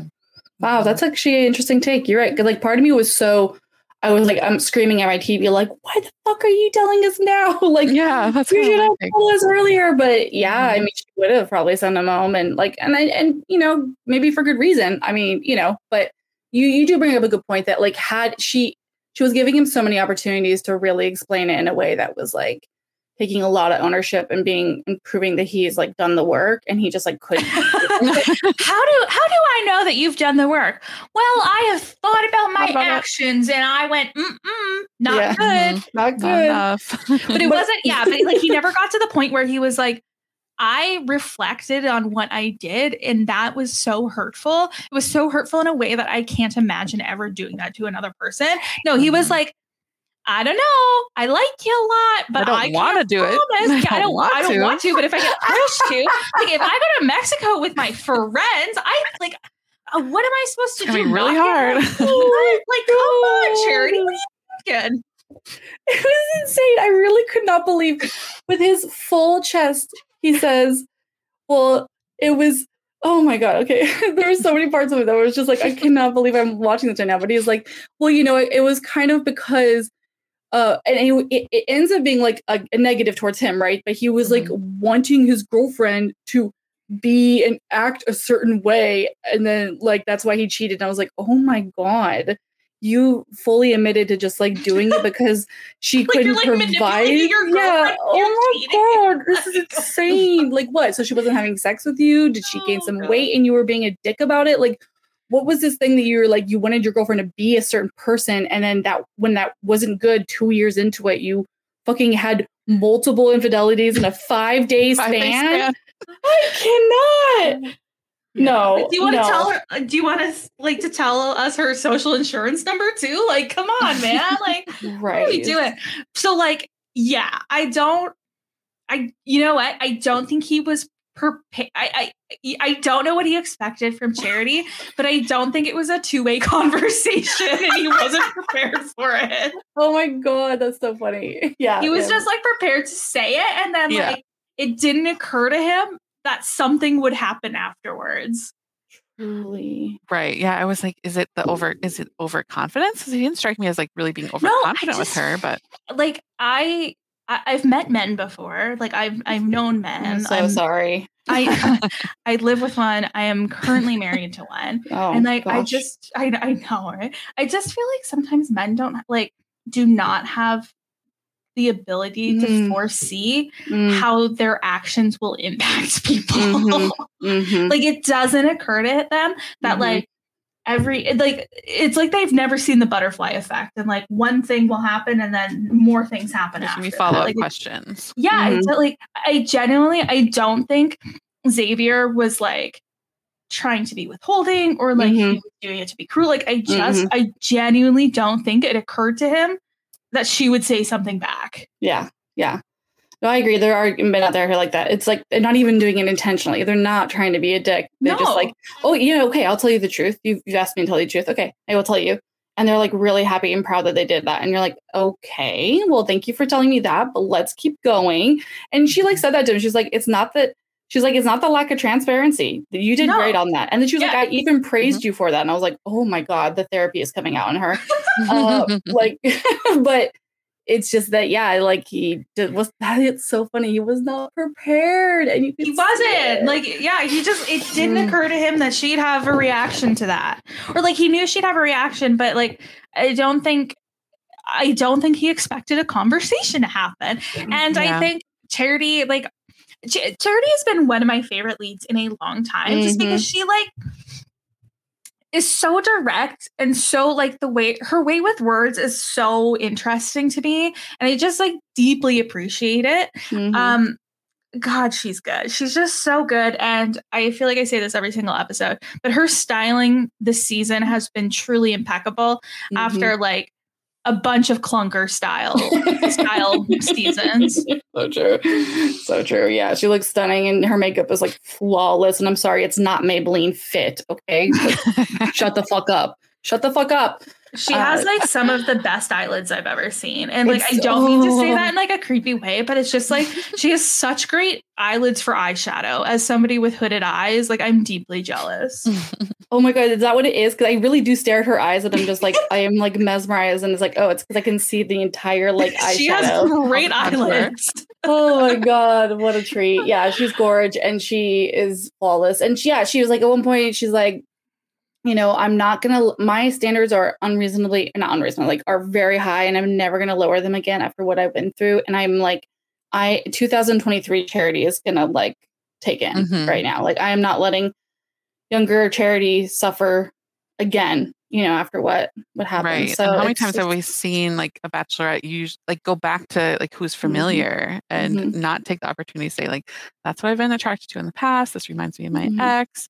Wow, that's actually an interesting take. You're right. Like, part of me was so, I was like, I'm screaming at my TV, like, why the fuck are you telling us now? like, yeah, that's you should have what I think. told us earlier. But yeah, I Mhm. mean, she would have probably sent him home, and like, and I, and you know, maybe for good reason. I mean, you know, but you you do bring up a good point that like, had she she was giving him so many opportunities to really explain it in a way that was like taking a lot of ownership and being and proving that he's like done the work and he just like couldn't how do how do I know that you've done the work? Well, I have thought about my about it. actions and I went, mm-mm, not Yeah. good. not Not good enough. But it wasn't, yeah, but like he never got to the point where he was like, I reflected on what I did, and that was so hurtful. It was so hurtful in a way that I can't imagine ever doing that to another person. No, he was Mhm. like, I don't know. I like you a lot, but I don't I, wanna do it. I don't want I don't to. want to. But if I get pushed to, like if I go to Mexico with my friends, I like. uh, what am I supposed to do? really hard. like, come on, Charity. What are you thinking? it was insane. I really could not believe with his full chest, he says, Well, it was oh my god, okay. there were so many parts of it that was just like, I cannot believe I'm watching this right now. But he's like, Well, you know, it, it was kind of because uh and it, it, it ends up being like a, a negative towards him, right? But he was like wanting his girlfriend to be and act a certain way. And then like that's why he cheated. And I was like, oh my God. You fully admitted to just like doing it because she Like, couldn't like, provide. Yeah. Oh cheating. my god, this is insane. like what? So she wasn't having sex with you? Did she gain Oh, some weight and you were being a dick about it? Like what was this thing that you were like you wanted your girlfriend to be a certain person and then that when that wasn't good 2 years into it you fucking had multiple infidelities in a 5 day span? span. I cannot. No. Do you want no. to tell her? uh, Do you want us like to tell us her social insurance number too? Like, come on, man! Like, Right. we do it. So, like, yeah, I don't. I, you know what? I don't think he was prepared. I, I, I don't know what he expected from Charity, but I don't think it was a two way conversation, and he wasn't prepared for it. Oh my god, that's so funny. Yeah. He was yeah. just like prepared to say it, and then Yeah. like it didn't occur to him that something would happen afterwards. truly. Right. Yeah. I was like, is it the mm. over is it overconfidence? Because he didn't strike me as like really being overconfident with just- her, but like I, I I've met men before. Like I've I've known men. I'm so I'm- sorry. I I live with one. I am currently married to one. Oh, and like I just I I know, right? I just feel like sometimes men don't like do not have the ability to Mhm. foresee Mm, how their actions will impact people. Mhm. mhm. like it doesn't occur to them that Mhm. like every like it's like they've never seen the butterfly effect and like one thing will happen and then more things happen there's after gonna be that. follow up Like, questions. yeah mm-hmm. it's uh, like i genuinely i don't think xavier was like trying to be withholding or like he Mhm. was doing it to be cruel like i just mm-hmm. i genuinely don't think it occurred to him that she would say something back Yeah, yeah. No, I agree. There are men out there who are like that. It's like they're not even doing it intentionally. They're not trying to be a dick. They're just like, oh, yeah, okay, I'll tell you the truth. You've, you've asked me to tell you the truth. Okay, I will tell you. And they're like really happy and proud that they did that. And you're like, okay, well, thank you for telling me that, but let's keep going. And she like said that to him. She's like, it's not that. She's like, it's not the lack of transparency. You did No. great on that. And then she was Yeah. like, I even praised you for that. And I was like, oh my God, the therapy is coming out in her. uh, like, but it's just that, yeah, like he did, was that. It's so funny. He was not prepared, and you He wasn't like, yeah, he just, it didn't Mm. occur to him that she'd have a reaction to that. Or like he knew she'd have a reaction, but like, I don't think, I don't think he expected a conversation to happen. And I think Charity, like, Ch- Charity has been one of my favorite leads in a long time just Mhm. because she, like, is so direct and so like the way her way with words is so interesting to me and i just like deeply appreciate it Mhm. um god she's good she's just so good and i feel like i say this every single episode but her styling this season has been truly impeccable Mm-hmm. after like a bunch of clunker style style seasons so true. So true. Yeah, she looks stunning and her makeup is like flawless. And I'm sorry, it's not Maybelline fit. Okay. Like, shut the fuck up. Shut the fuck up. She has Uh, like some of the best eyelids I've ever seen. And like I don't mean to say that in like a creepy way, but it's just like she has such great eyelids for eyeshadow. As somebody with hooded eyes, like I'm deeply jealous. Oh my god, is that what it is? Because I really do stare at her eyes and I'm just like I am like mesmerized and it's like, oh, it's because I can see the entire like eyeshadow. she has great eyelids. oh my god, what a treat. Yeah, she's gorge and she is flawless. And she, yeah, she was like at one point, she's like, you know, I'm not gonna my standards are unreasonably not unreasonable, like are very high, and I'm never gonna lower them again after what I've been through. And I'm like, I 2023 charity is gonna like take in Mhm. right now. Like I am not letting younger charity suffer again, you know, after what what happened. Right. So and how many times have we seen like a bachelorette use like go back to like who's familiar and Mhm. not take the opportunity to say like that's what I've been attracted to in the past. This reminds me of my Mhm. ex.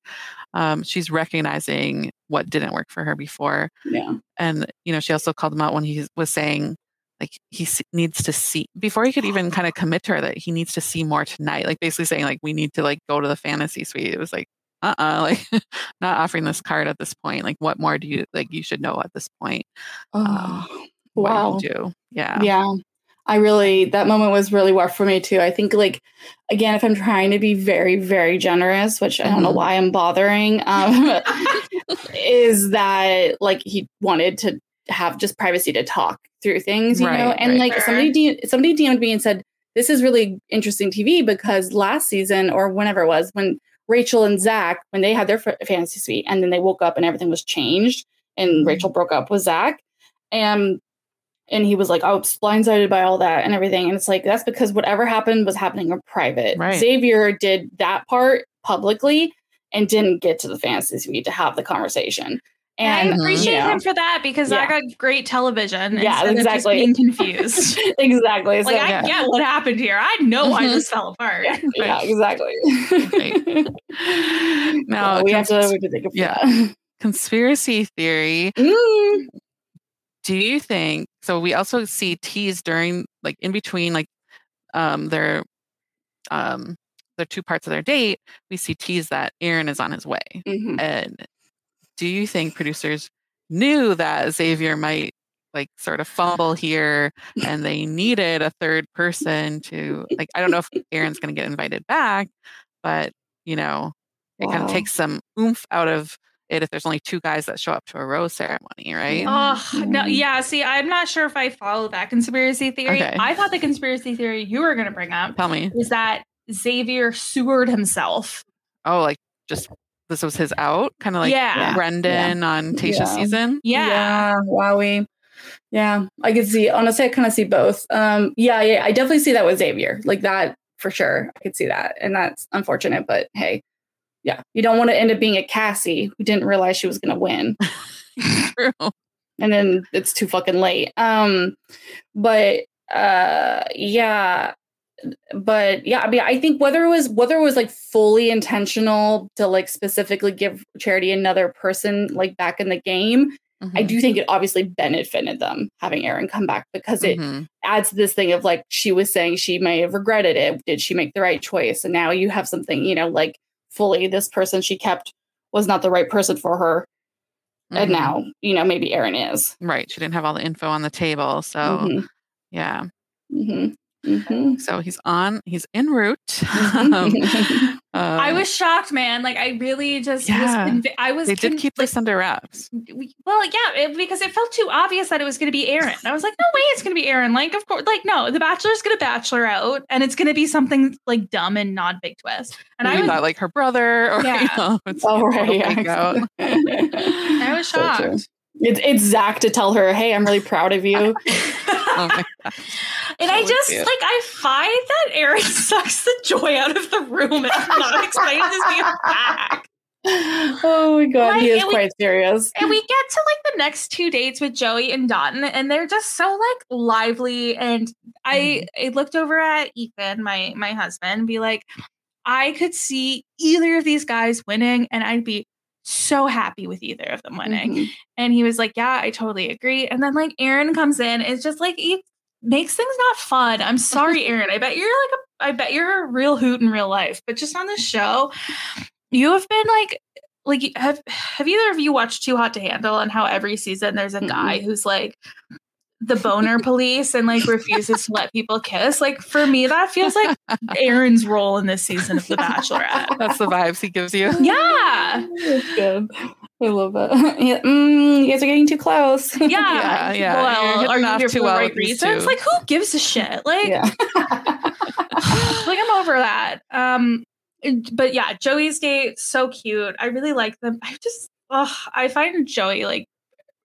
Um, she's recognizing what didn't work for her before, yeah. and you know she also called him out when he was saying like he needs to see before he could even kind of commit to her that he needs to see more tonight. Like basically saying like we need to like go to the fantasy suite. It was like uh uh like not offering this card at this point. Like what more do you like you should know at this point? Oh, what wow. do. Yeah. yeah i really that moment was really rough for me too i think like again if i'm trying to be very very generous which i don't know Mhm. why i'm bothering um is that like he wanted to have just privacy to talk through things you know and right. like somebody D- somebody DM'd me and said this is really interesting tv because last season or whenever it was when rachel and zach when they had their fantasy suite and then they woke up and everything was changed and mm-hmm. rachel broke up with zach and and he was like, oh, I was blindsided by all that and everything. And it's like, that's because whatever happened was happening in private. Right. Xavier did that part publicly and didn't get to the fantasy suite to have the conversation. And And I appreciate you know, him for that because I got great television. Yeah, just exactly. being confused. exactly. So, like I yeah. get what happened here. I know why Mhm. this fell apart. yeah, exactly. Now, So we have to, we have to think of yeah. that. conspiracy theory. Mm. Do you think so? We also see teas during like in between like um their um the two parts of their date. We see teas that Aaron is on his way. Mhm. And do you think producers knew that Xavier might like sort of fumble here and they needed a third person to like I don't know if Aaron's going to get invited back, but you know, it kind of takes some oomph out of it if there's only two guys that show up to a rose ceremony, right? Oh no, Mhm. yeah. See, I'm not sure if I follow that conspiracy theory. Okay. I thought the conspiracy theory you were going to bring up Tell me. is that Xavier sewered himself. Oh, like just this was his out, kind of like Yeah. Brendan on Tayshia's Yeah. season. Yeah. Yeah. Wowie. Yeah, I could see. Honestly, I kind of see both. Um, yeah, yeah, I definitely see that with Xavier, like that for sure. I could see that, and that's unfortunate. But hey, yeah, you don't want to end up being a Cassie who didn't realize she was going to win, True. and then it's too fucking late. Um, but uh, yeah, but yeah, I mean, I think whether it was whether it was like fully intentional to like specifically give Charity another person like back in the game I do think it obviously benefited them having Aaron come back because it Mhm. adds this thing of like she was saying she may have regretted it. Did she make the right choice? And now you have something, you know, like fully this person she kept was not the right person for her. And Mhm. now, you know, maybe Aaron is. Right. She didn't have all the info on the table. So, Mhm. yeah. Mhm. Mhm. So he's on, he's en route. Mhm. Um, I was shocked, man. Like I really just Yeah. was. Conv- I was. they did con- keep like, this under wraps. well, yeah, it, because it felt too obvious that it was going to be Aaron. I was like, no way, it's going to be Aaron. Like, of course, like no, the Bachelor's going to bachelor out, and it's going to be something like dumb and not big twist. And I we was, thought like her brother or, you Yeah. know, it's Oh, it's right. Yeah. out. I was So shocked. It's, it's Zach to tell her, hey, I'm really proud of you. Oh my God. And I just cute. like I find that Aaron sucks the joy out of the room and is not excited to see back. oh my god, he is and we- quite serious. And we get to like the next two dates with Joey and Dotun, and they're just so like lively. And I mm-hmm. I looked over at Ethan, my my husband, and be like, I could see either of these guys winning, and I'd be so happy with either of them winning. Mhm. And he was like, Yeah, I totally agree. And then like Aaron comes in, it's just like he makes things not fun. I'm sorry, Aaron. I bet you're like a I bet you're a real hoot in real life, but just on this show, you have been like like have have either of you watched Too Hot to Handle and how every season there's a guy who's like the boner police and like refuses to let people kiss? Like for me, that feels like Aaron's role in this season of The Bachelorette. That's the vibes he gives you. Yeah. That's good. I love that. Yeah, mm, you guys are getting too close. Yeah. Yeah, yeah. You're Well, are you off here for too the well right with these reasons? two. Like, who gives a shit? Like, yeah. like I'm over that. Um, but yeah, Joey's date so cute. I really like them. I just, ugh, I find Joey like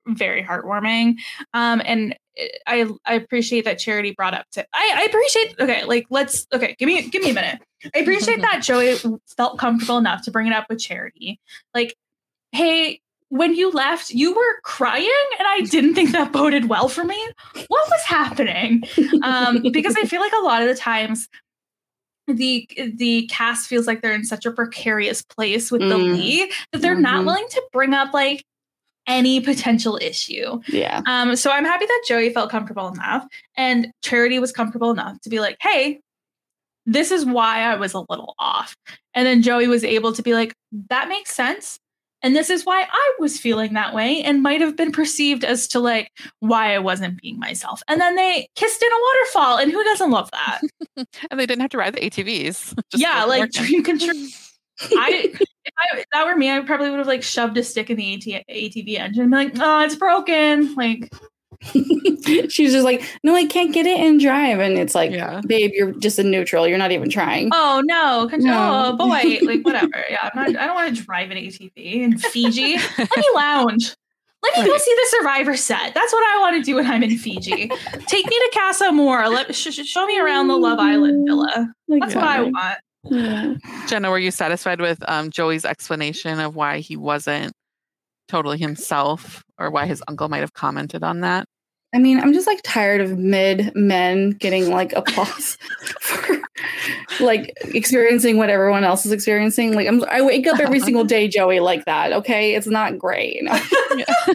very heartwarming. Um, and it- I I appreciate that Charity brought up to. I I appreciate. Okay, like let's. Okay, give me give me a minute. I appreciate that Joey felt comfortable enough to bring it up with Charity. Like, hey. When you left, you were crying, and I didn't think that boded well for me. What was happening? Um, because I feel like a lot of the times the the cast feels like they're in such a precarious place with the Mm. lead that they're not Mhm. willing to bring up like any potential issue. Yeah. Um, so I'm happy that Joey felt comfortable enough and Charity was comfortable enough to be like, hey, this is why I was a little off. And then Joey was able to be like, that makes sense. And this is why I was feeling that way and might have been perceived as to like why I wasn't being myself. And then they kissed in a waterfall. And who doesn't love that? And they didn't have to ride the ATVs. Just yeah, like dream control. I I if that were me, I probably would have like shoved a stick in the AT, ATV engine and be like, oh, it's broken. Like, She's just like, no, I can't get it and drive. And it's like, Yeah. babe, you're just in neutral. You're not even trying. oh no, con- No. oh boy, like whatever. Yeah, I'm not, I don't want to drive an ATV in Fiji. Let me lounge. Let me go see the Survivor set. That's what I want to do when I'm in Fiji. Take me to Casa Amor. Let sh- sh- show me around the Love Island villa. That's what I want. Jenna, were you satisfied with um, Joey's explanation of why he wasn't totally himself or why his uncle might have commented on that? I mean, I'm just like tired of mid men getting like applause for like experiencing what everyone else is experiencing. Like, I'm, I wake up every single day, Joey, like that. Okay, it's not great. You know?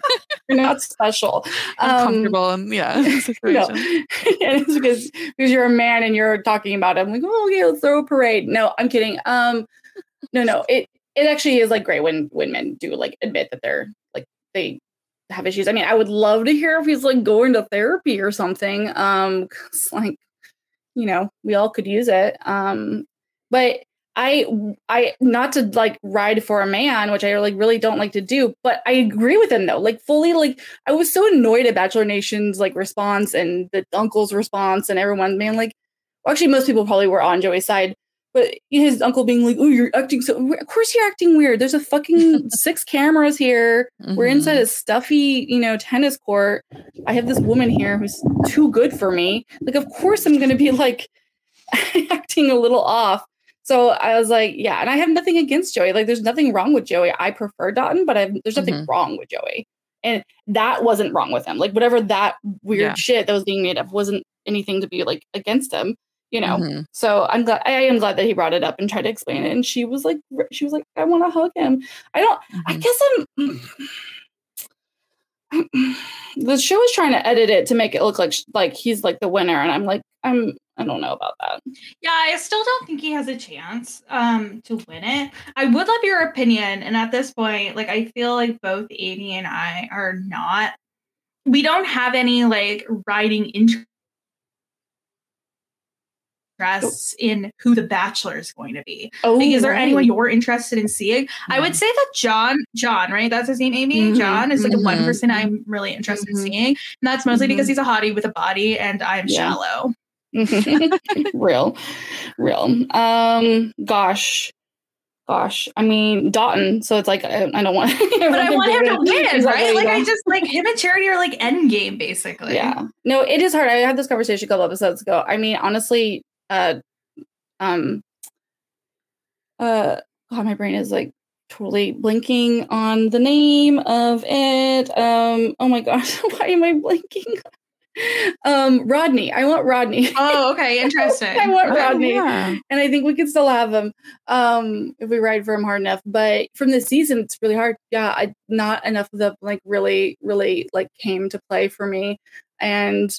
You're not special. Um, Uncomfortable and yeah, no, situation. it's because because you're a man and you're talking about it. I'm like, oh, okay, let's throw a parade. No, I'm kidding. Um, no, no, it it actually is like great when when men do like admit that they're like they have issues. I mean, I would love to hear if he's like going to therapy or something. Um, 'cause, like, you know, we all could use it. Um, but I I not to like ride for a man, which I like really don't like to do, but I agree with him though. Like fully like I was so annoyed at Bachelor Nation's like response and the uncle's response and everyone being like well, actually most people probably were on Joey's side. But his uncle being like, "Oh, you're acting so." Of course, you're acting weird. There's a fucking six cameras here. We're inside a stuffy, you know, tennis court. I have this woman here who's too good for me. Like, of course, I'm gonna be like acting a little off. So I was like, yeah, and I have nothing against Joey. Like, there's nothing wrong with Joey. I prefer Dotun, but I've, there's nothing Mhm. wrong with Joey. And that wasn't wrong with him. Like, whatever that weird Yeah. shit that was being made up wasn't anything to be like against him, you know. Mhm. So I'm glad I am glad that he brought it up and tried to explain it. And she was like, she was like, I want to hug him. I don't. I Mhm. guess I'm. the show is trying to edit it to make it look like like he's like the winner, and I'm like, I'm I don't know about that. Yeah, I still don't think he has a chance um to win it. I would love your opinion, and at this point, like I feel like both Amy and I are not. We don't have any like writing interest in who the Bachelor is going to be. Oh, like, is there anyone you're interested in seeing? I would say that John, John, right? That's his name, Amy. Mhm, John is like the one person I'm really interested in seeing, and that's mostly because Mhm. he's a hottie with a body, and I'm Yeah. shallow. real, real. Um, gosh, gosh. I mean, Dotun. So it's like I, I don't want. But I want him to win, He's like, right? Like I just like him and Charity are like end game, basically. Yeah. No, it is hard. I had this conversation a couple episodes ago. I mean, honestly, uh, um, uh, God, my brain is like totally blinking on the name of it. Um, oh my gosh, why am I blinking? Um, Rodney. I want Rodney. Oh, okay, interesting. I want Oh, Rodney, yeah. and I think we could still have him um, if we ride for him hard enough. But from this season, it's really hard. Yeah, I, not enough of the like really, really like came to play for me. And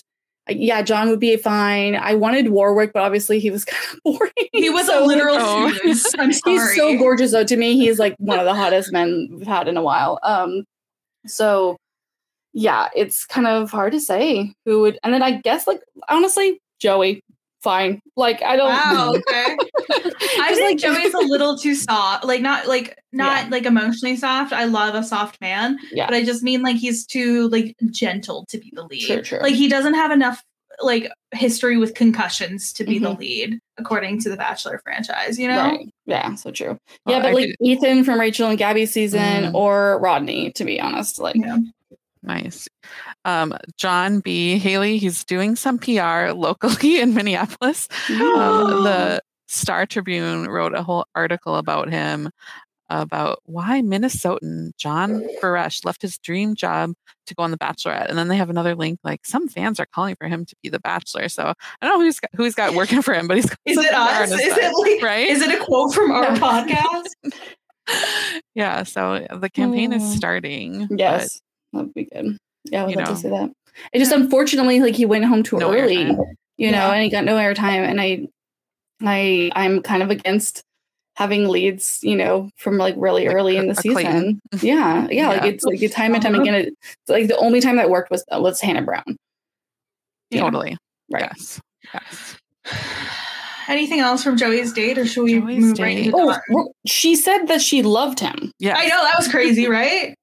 yeah, John would be fine. I wanted Warwick, but obviously he was kind of boring. He was So- a literal Oh. I'm sorry. He's so gorgeous though. To me, he's like one of the hottest men we've had in a while. Um, so yeah, it's kind of hard to say who would. And then I guess like honestly, Joey, fine. Like I don't. Wow. Okay. I Just, like Joey's a little too soft. Like not like not Yeah. like emotionally soft. I love a soft man, Yeah. but I just mean like he's too like gentle to be the lead. Sure, sure. Like he doesn't have enough like history with concussions to be the Mhm. lead, according to the Bachelor franchise. You know. Right. Yeah, so true. Well, yeah, but I like could- Ethan from Rachel and gabby season Mm. or Rodney, to be honest. Like Yeah. Nice. Um, John B. Haley, he's doing some PR locally in Minneapolis. Um, the Star Tribune wrote a whole article about him about why Minnesotan John Buresh left his dream job to go on The Bachelorette. And then they have another link like some fans are calling for him to be the Bachelor. So I don't know who's got, who he's got working for him, but he's got Is it us? Is side, it like right? Is it a quote from our podcast? yeah. So the campaign is Oh. starting. but yes, that'd be good. Yeah, I would you love know. to see that. It just unfortunately like he went home too No early, airtime. you know, Yeah. and he got no airtime. And I, I, I'm kind of against having leads, you know, from like really Like early in the season. Yeah, yeah, like it's like time and time again. It's like the only time that worked was uh, was Hannah Brown. Yeah. Totally. Right. Yes. Yes. Anything else from Joey's date, or should we Joey's move right into Oh, well, she said that she loved him. Yeah. I know that was crazy, right?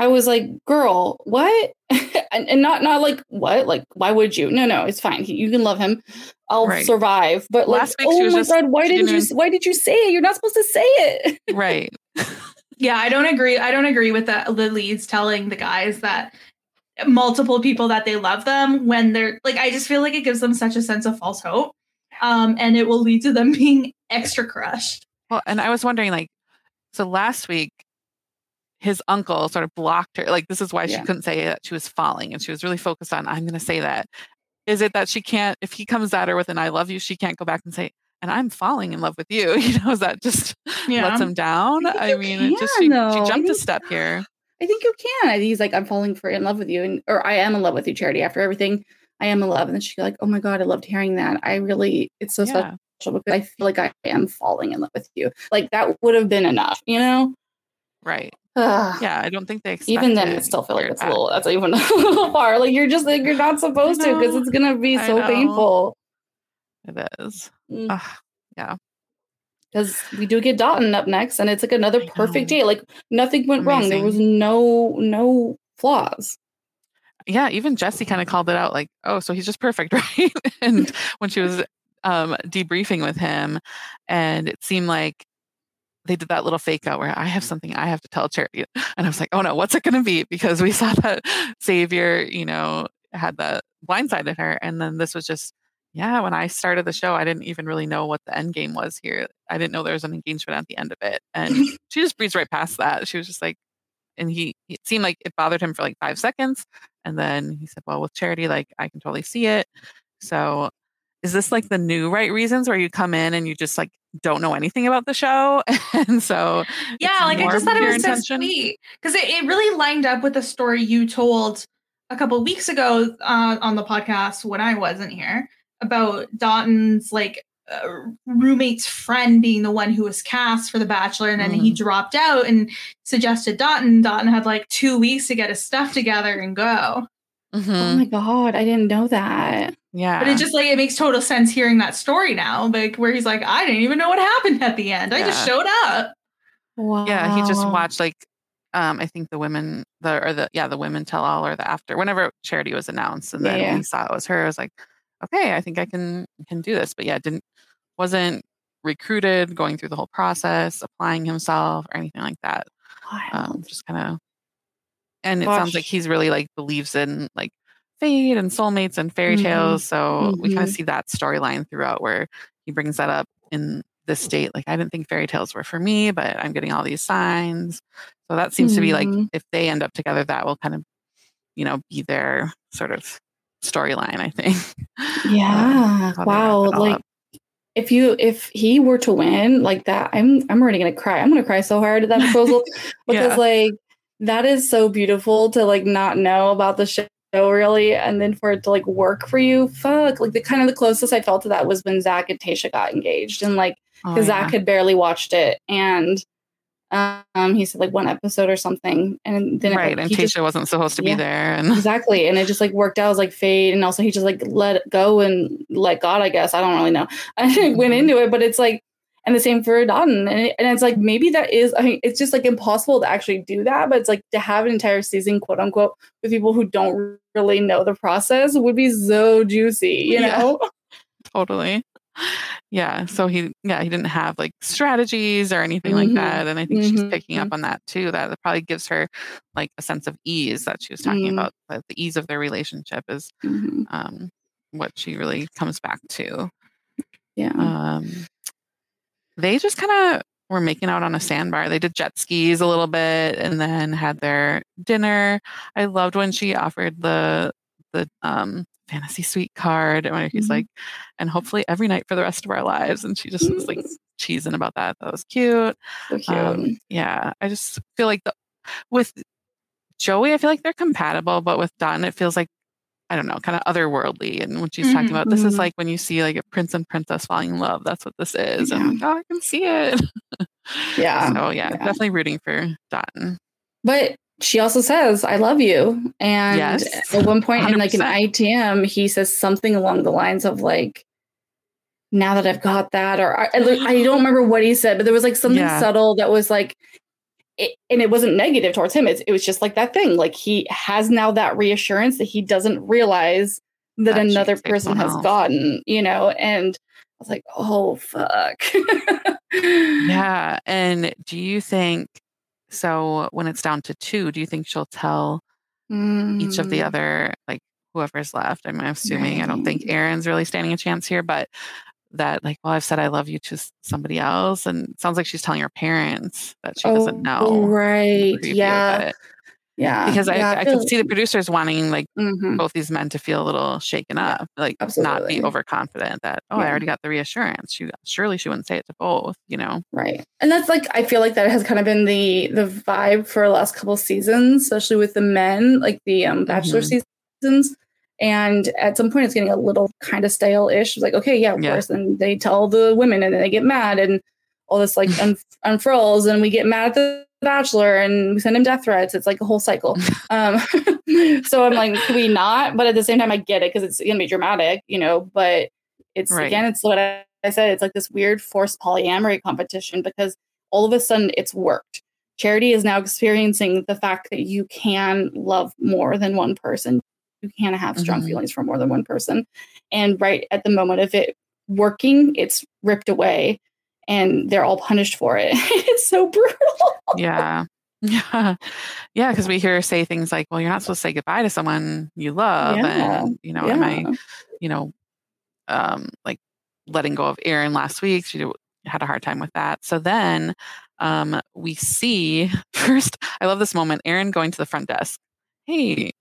I was like, girl, what? and, and not not like what? Like, why would you? No, no, it's fine. He, you can love him. I'll Right. survive. But like, Last week oh my just- god, why didn't didn't you? Why did you say it? You're not supposed to say it. Right. Yeah, I don't agree. I don't agree with the, the leads telling the guys that multiple people that they love them when they're like I just feel like it gives them such a sense of false hope. Um, and it will lead to them being extra crushed. Well, and I was wondering, like, so last week, his uncle sort of blocked her. Like, this is why she couldn't say that she was falling, and she was really focused on, I'm going to say that. Is it that she can't, if he comes at her with an I love you, she can't go back and say, and I'm falling in love with you? You know, is that just Yeah. lets him down? I I mean, it just she, she jumped a step here. I think you can. He's like, I'm falling for in love with you, and or I am in love with you, Charity. After everything, I am in love. And then she's like, Oh my god, I loved hearing that. I really, it's so Yeah. special because I feel like I am falling in love with you. Like that would have been enough, you know. Right. Yeah. I don't think they even then, I still feel like it's a little. That's even a little far. Like you're just like you're not supposed to because it's gonna be so painful. It is. Mm. Ugh, Because we do get Dotun up next, and it's like another perfect day. Like nothing went wrong. There was no no flaws. yeah, even Jesse kind of called it out like, oh, so he's just perfect, right? and when she was um, debriefing with him, and it seemed like they did that little fake out where I have mm-hmm. something I have to tell Charity. And I was like, oh no, what's it going to be? Because we saw that Xavier, you know, had that blindsided her. And then this was just, yeah, when I started the show, I didn't even really know what the end game was here. I didn't know there was an engagement at the end of it. And she just breezed right past that. She was just like, and he, it seemed like it bothered him for like five seconds. And then he said, well, with charity, like I can totally see it. So is this like the new right reasons where you come in and you just like don't know anything about the show? And so yeah like i just thought it pure was so intention? sweet because it, it really lined up with the story you told a couple of weeks ago uh, on the podcast when i wasn't here about Dotun's like uh, roommate's friend being the one who was cast for the bachelor and then he dropped out and suggested Dotun Dotun had like two weeks to get his stuff together and go. Oh my god, I didn't know that. Yeah. But it just like it makes total sense hearing that story now like where he's like i didn't even know what happened at the end. I just showed up. Wow. yeah he just watched like um i think the women the or the yeah the women tell all or the after whenever charity was announced and then yeah. when he saw it was her i was like okay i think i can can do this. But yeah didn't wasn't recruited going through the whole process applying himself or anything like that. Um just kind of and it sounds like he's really like believes in like fate and soulmates and fairy Mhm. tales so we kind of see that storyline throughout where he brings that up in this state like i didn't think fairy tales were for me but i'm getting all these signs so that seems to be like Mhm. if they end up together that will kind of you know be their sort of storyline i think Yeah. how they wow. wrap it all Like up. if you if he were to win like that, I'm I'm already gonna cry. I'm gonna cry so hard at that proposal because Yeah. like that is so beautiful to like not know about the show really and then for it to like work for you. Fuck. Like the kind of the closest I felt to that was when Zach and Tayshia got engaged and like Oh, because yeah. Zach had barely watched it and um he said like one episode or something and then it, right like, and tayshia just- wasn't supposed to be there and exactly and it just like worked out it was like fate and also he just like let it go and let god i guess i don't really know i went Mhm. into it but it's like and the same for Dotun. And, it- and it's like maybe that is i mean it's just like impossible to actually do that but it's like to have an entire season quote unquote with people who don't really know the process would be so juicy you Yeah. know totally yeah so he yeah he didn't have like strategies or anything like Mhm. that and i think she's Mhm. picking up on that too that probably gives her like a sense of ease that she was talking Mm. about that the ease of their relationship is Mhm. um what she really comes back to yeah um they just kind of were making out on a sandbar. They did jet skis a little bit and then had their dinner. I loved when she offered the the um fantasy suite card and when he's Mhm. like and hopefully every night for the rest of our lives. And she just was like cheesing about that. That was cute. So cute. um, yeah i just feel like the with joey i feel like they're compatible but with Don, it feels like i don't know kind of otherworldly and when she's talking Mhm, about this is mhm. like when you see like a prince and princess falling in love that's what this is and I'm like, oh i can see it yeah so yeah, yeah. definitely rooting for Dotun. But she also says, I love you. And Yes, at one point in like an ITM, he says something along the lines of like, now that I've got that, or I, I I don't remember what he said, but there was like something Yeah. subtle that was like, it, and it wasn't negative towards him. It's, it was just like that thing. Like he has now that reassurance that he doesn't realize that, That another person has else. gotten, you know, and I was like, oh, fuck. Yeah. And do you think so when it's down to two, do you think she'll tell each of the Mm, other, like whoever's left? I'm assuming I don't think Right. Aaron's really standing a chance here, but that like, well, I've said I love you to somebody else. And it sounds like she's telling her parents that she doesn't know. Oh, right. Yeah. Yeah. Because yeah, I, I could see the producers wanting like Mhm. both these men to feel a little shaken up, like not be overconfident that, oh, I already got the reassurance. She, surely she wouldn't say it to both, you know? Right. And that's like I feel like that has kind of been the the vibe for the last couple seasons, especially with the men, like the um bachelor Mhm. seasons. And at some point it's getting a little kind of stale-ish. It's like, okay, yeah, of Yeah. course. And they tell the women and then they get mad and all this like un- unfurls and we get mad at the bachelor and we send him death threats. It's like a whole cycle. um so I'm like, can we not? But at the same time I get it because it's gonna be dramatic, you know, but it's Right. again, it's what I, I said, it's like this weird forced polyamory competition because all of a sudden it's worked. Charity is now experiencing the fact that you can love more than one person. You can't have strong Mhm. feelings for more than one person. And right at the moment of it working, it's ripped away and they're all punished for it. it's so brutal. Yeah. Yeah. Yeah. Cause we hear say things like, well, you're not supposed to say goodbye to someone you love. Yeah. And, you know, am I, Yeah. you know, um, like letting go of Aaron last week. She had a hard time with that. So then um, we see first, I love this moment, Aaron going to the front desk. Hey,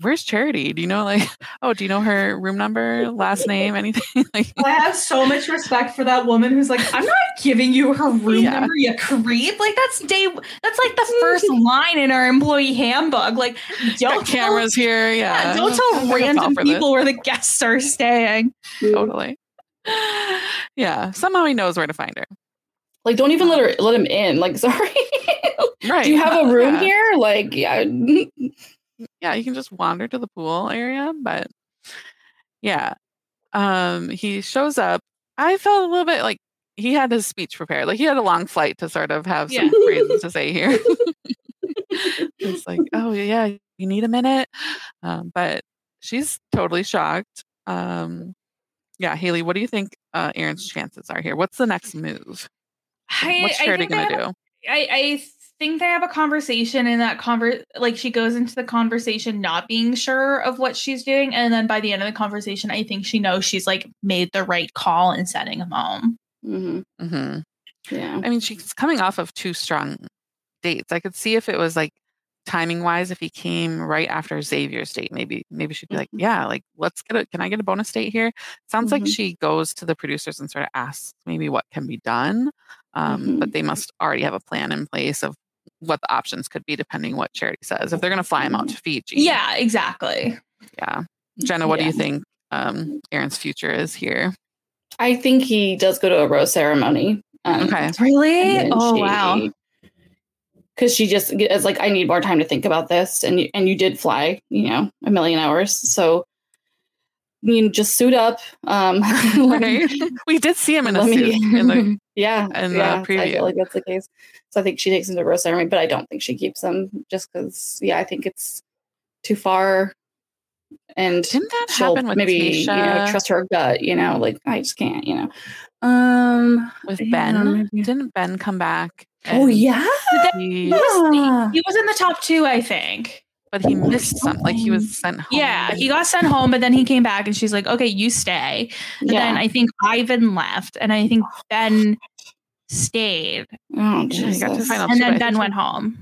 Where's Charity? Do you know like oh, do you know her room number, last name, anything? like I have so much respect for that woman who's like, I'm not giving you her room Yeah. number, you creep. Like that's day. That's like the first line in our employee handbook. Like, don't got cameras here. Yeah. Yeah, don't I'm tell random fall for this. people where the guests are staying. Totally. Yeah. Somehow he knows where to find her. Like, don't even let her let him in. Like, sorry. Right. Do you have a room Yeah. here? Like, yeah. Yeah, you can just wander to the pool area, but yeah. Um he shows up. I felt a little bit like he had his speech prepared. Like he had a long flight to sort of have some Yeah. phrases to say here. it's like, oh yeah, you need a minute. Um, but she's totally shocked. Um yeah, Haley, what do you think uh Aaron's chances are here? What's the next move? I, What's Charity gonna do? I, I think they have a conversation and that conver like she goes into the conversation not being sure of what she's doing and then by the end of the conversation i think she knows she's like made the right call in sending him home hmm hmm Yeah. I mean, she's coming off of two strong dates. I could see if it was like timing wise, if he came right after Xavier's date, maybe maybe she'd be like, Mm-hmm. yeah, like let's get a can I get a bonus date here? Sounds like Mhm. she goes to the producers and sort of asks maybe what can be done. Um, Mm-hmm. But they must already have a plan in place of what the options could be depending what Charity says. If they're gonna fly him out to Fiji. yeah exactly Yeah. Jenna, what do you think um Aaron's future is here? I think he does go to a rose ceremony. Um, Okay. really oh wow Because she just is like, I need more time to think about this, and you, and you did fly, you know, a million hours. So you know, just suit up. Um, let me- Right? we did see him in a let suit me- in the yeah, in the yeah, I feel like that's the case. So I think she takes them to a rose ceremony, but I don't think she keeps them just because. Yeah, I think it's too far. And Didn't that happen with maybe you know trust her gut. You know, like I just can't. You know. Um. with yeah, Ben. maybe. Didn't Ben come back? Oh yeah. he- Yeah. he was in the top two i think but he missed something. Like he was sent home. yeah he got sent home but then he came back and she's like okay you stay and then i think ivan left and i think ben stayed Oh, Yeah, he got to Jesus. and then ben went home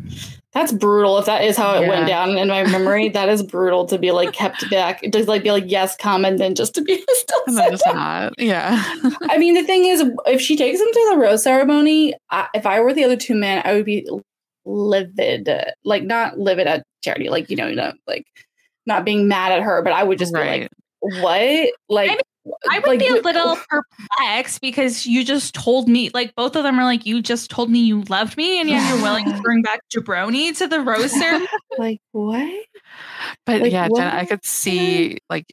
That's brutal. If that is how it went down in my memory, that is brutal to be like kept back. To like be like yes, come, and then just to be still And then just not. Yeah. I mean, the thing is, if she takes him to the rose ceremony, I, if I were the other two men, I would be livid. Like not livid at charity, like you know, not like not being mad at her, but I would just right. be like, what? Like I mean, I would like, be a little perplexed because you just told me, like both of them are like, you just told me you loved me, and yet you're willing to bring back Jabroni to the rose ceremony. like what? But Like, yeah, what? Jenna, I could see like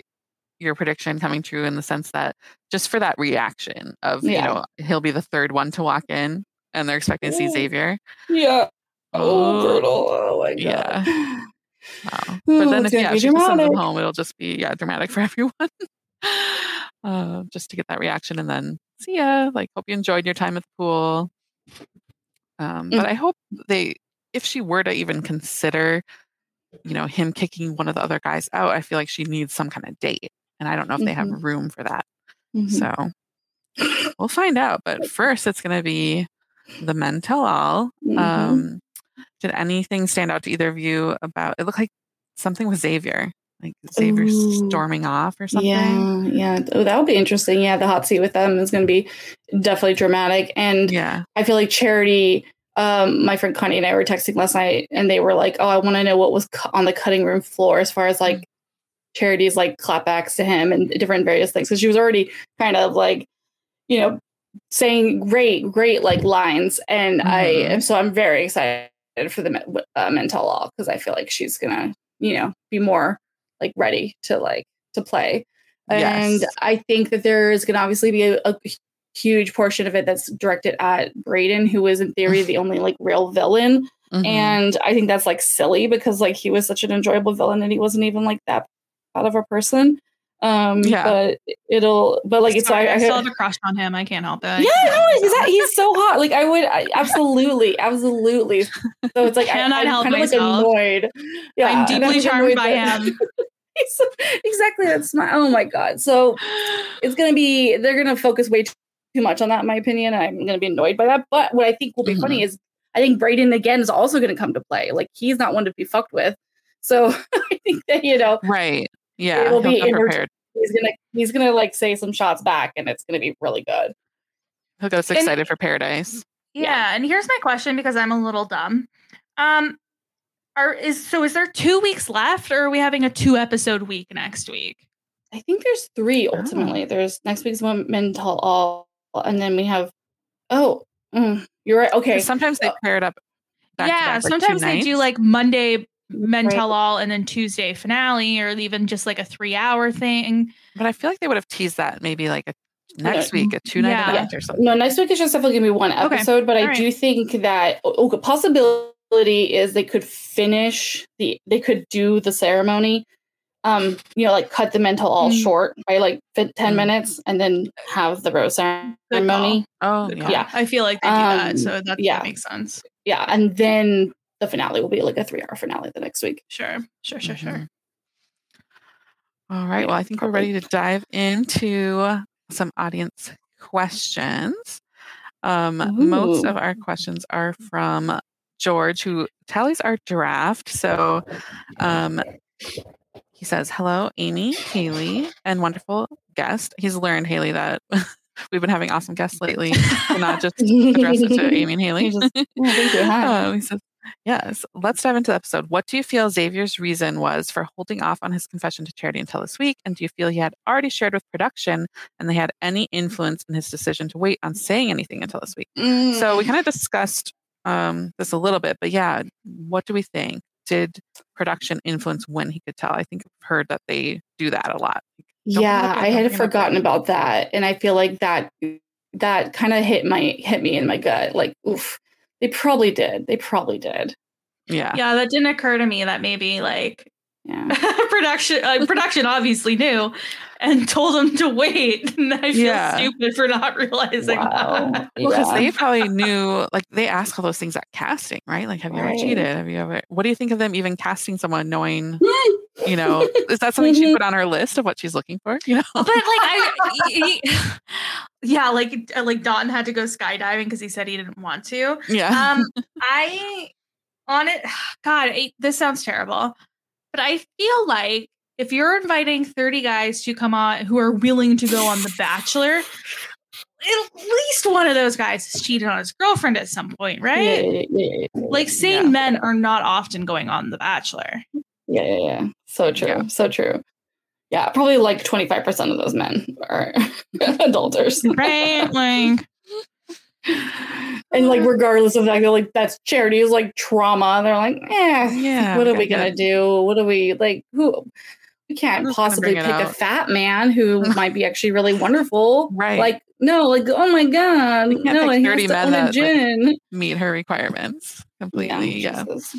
your prediction coming true in the sense that just for that reaction of, you know, he'll be the third one to walk in and they're expecting to see Xavier. Yeah. Oh, Oh, brutal. Oh my god. Yeah. Wow. Ooh, But then if gonna yeah, if she sends him dramatic. home, it'll just be yeah, dramatic for everyone. uh, just to get that reaction and then see ya. Like hope you enjoyed your time at the pool. Um, Mm. but I hope they if she were to even consider, you know, him kicking one of the other guys out, I feel like she needs some kind of date. And I don't know if they have Mhm. room for that. Mhm. So we'll find out. But first it's gonna be the men tell all. Mhm. Um, did anything stand out to either of you about it looked like something with Xavier, like Xavier Ooh. storming off or something? Yeah, yeah. Oh, that would be interesting. Yeah, the hot seat with them is going to be definitely dramatic. And Yeah. I feel like Charity, um, my friend Connie and I were texting last night, and they were like, "Oh, I want to know what was cu- on the cutting room floor as far as like Charity's like clapbacks to him and different various things." Because she was already kind of like, you know, saying great, great like lines, and I Mhm. am so I'm very excited for the uh, men tell all because I feel like she's gonna, you know, be more like ready to like to play. And Yes. I think that there is going to obviously be a, a huge portion of it that's directed at Brayden, who is in theory the only like real villain. Mhm. And I think that's like silly because like he was such an enjoyable villain and he wasn't even like that out of a person. Um, Yeah. but it'll, but like it's, Sorry, I, I, I, still have a crush on him. I can't help it. I yeah, no, he's, myself. he's so hot. Like I would, I, absolutely, absolutely. So it's like I, help kind of like annoyed. Yeah, I'm deeply charmed by that- him. He's- exactly. That's my. Oh my god. So it's gonna be. They're gonna focus way too, too much on that, in my opinion. I'm gonna be annoyed by that. But what I think will be funny is I think Brayden again is also gonna come to play. Like he's not one to be fucked with. So I think that you know, right? Yeah, it will be he'll come enter- prepared. He's gonna he's gonna like say some shots back, and it's gonna be really good. He'll go so And- excited for Paradise. Yeah, and here's my question because I'm a little dumb. Um, are is so is there two weeks left, or are we having a two episode week next week? I think there's three ultimately. There's next week's one men tell all, and then we have. Oh, mm, you're right. Okay, Sometimes they pair it up. back yeah, sometimes they do like Monday men Right. tell all and then Tuesday finale, or even just like a three hour thing. But I feel like they would have teased that maybe like a next week, a two night Yeah. event or something. No, next week is just definitely gonna be one Okay. episode, but I All right. do think that okay, possibility is they could finish the they could do the ceremony. Um, you know, like cut the men tell all Mm. short by like fi- 10 Mm. minutes and then have the rose ceremony. Oh, yeah. Yeah. I feel like they do that, Um, so that, yeah. that makes sense. Yeah, and then the finale will be like a three hour finale the next week. Sure, sure, sure, sure. Mhm. All right. Well, I think we're ready to dive into some audience questions. Um, most of our questions are from George, who tallies our draft. So um, he says, Hello, Amy, Haley, and wonderful guest. He's learned, Haley, that we've been having awesome guests lately, not just address it to Amy and Haley. Just- thank you. Hi. Um, he says, Yes, let's dive into the episode. What do you feel Xavier's reason was for holding off on his confession to Charity until this week? And do you feel he had already shared with production and they had any influence in his decision to wait on saying anything until this week? So we Mm. kind of discussed um, this a little bit, but yeah, what do we think? Did production influence when he could tell? I think I've heard that they do that a lot. Don't yeah i had forgotten about that and i feel like that that kind of hit my hit me in my gut like oof they probably did they probably did Yeah. Yeah, that didn't occur to me that maybe like yeah production uh, production obviously knew and told him to wait. And I feel Yeah. stupid for not realizing wow that. Because Yeah. they probably knew, like, they ask all those things at casting, right? Like, have you ever cheated? Have you ever? What do you think of them even casting someone knowing, you know, is that something she Mhm. put on her list of what she's looking for? You know, But like I, y- y- yeah, like uh, like Don had to go skydiving because he said he didn't want to. yeah, Um, I on it. God, I, this sounds terrible, but I feel like if you're inviting 30 guys to come on who are willing to go on The Bachelor, at least one of those guys has cheated on his girlfriend at some point, right? yeah, yeah, yeah, Like sane men are not often going on The Bachelor. yeah, yeah, yeah. so true so true yeah probably like 25% of those men are adulterers. Right? like and like regardless of that they're like that's charity is like trauma they're like eh Yeah, what are we gonna do what are we like who we can't possibly pick it a fat man who might be actually really wonderful Right. like no like oh my god can't no pick he has to own a that, like, gin meet her requirements completely. Yeah. Jesus.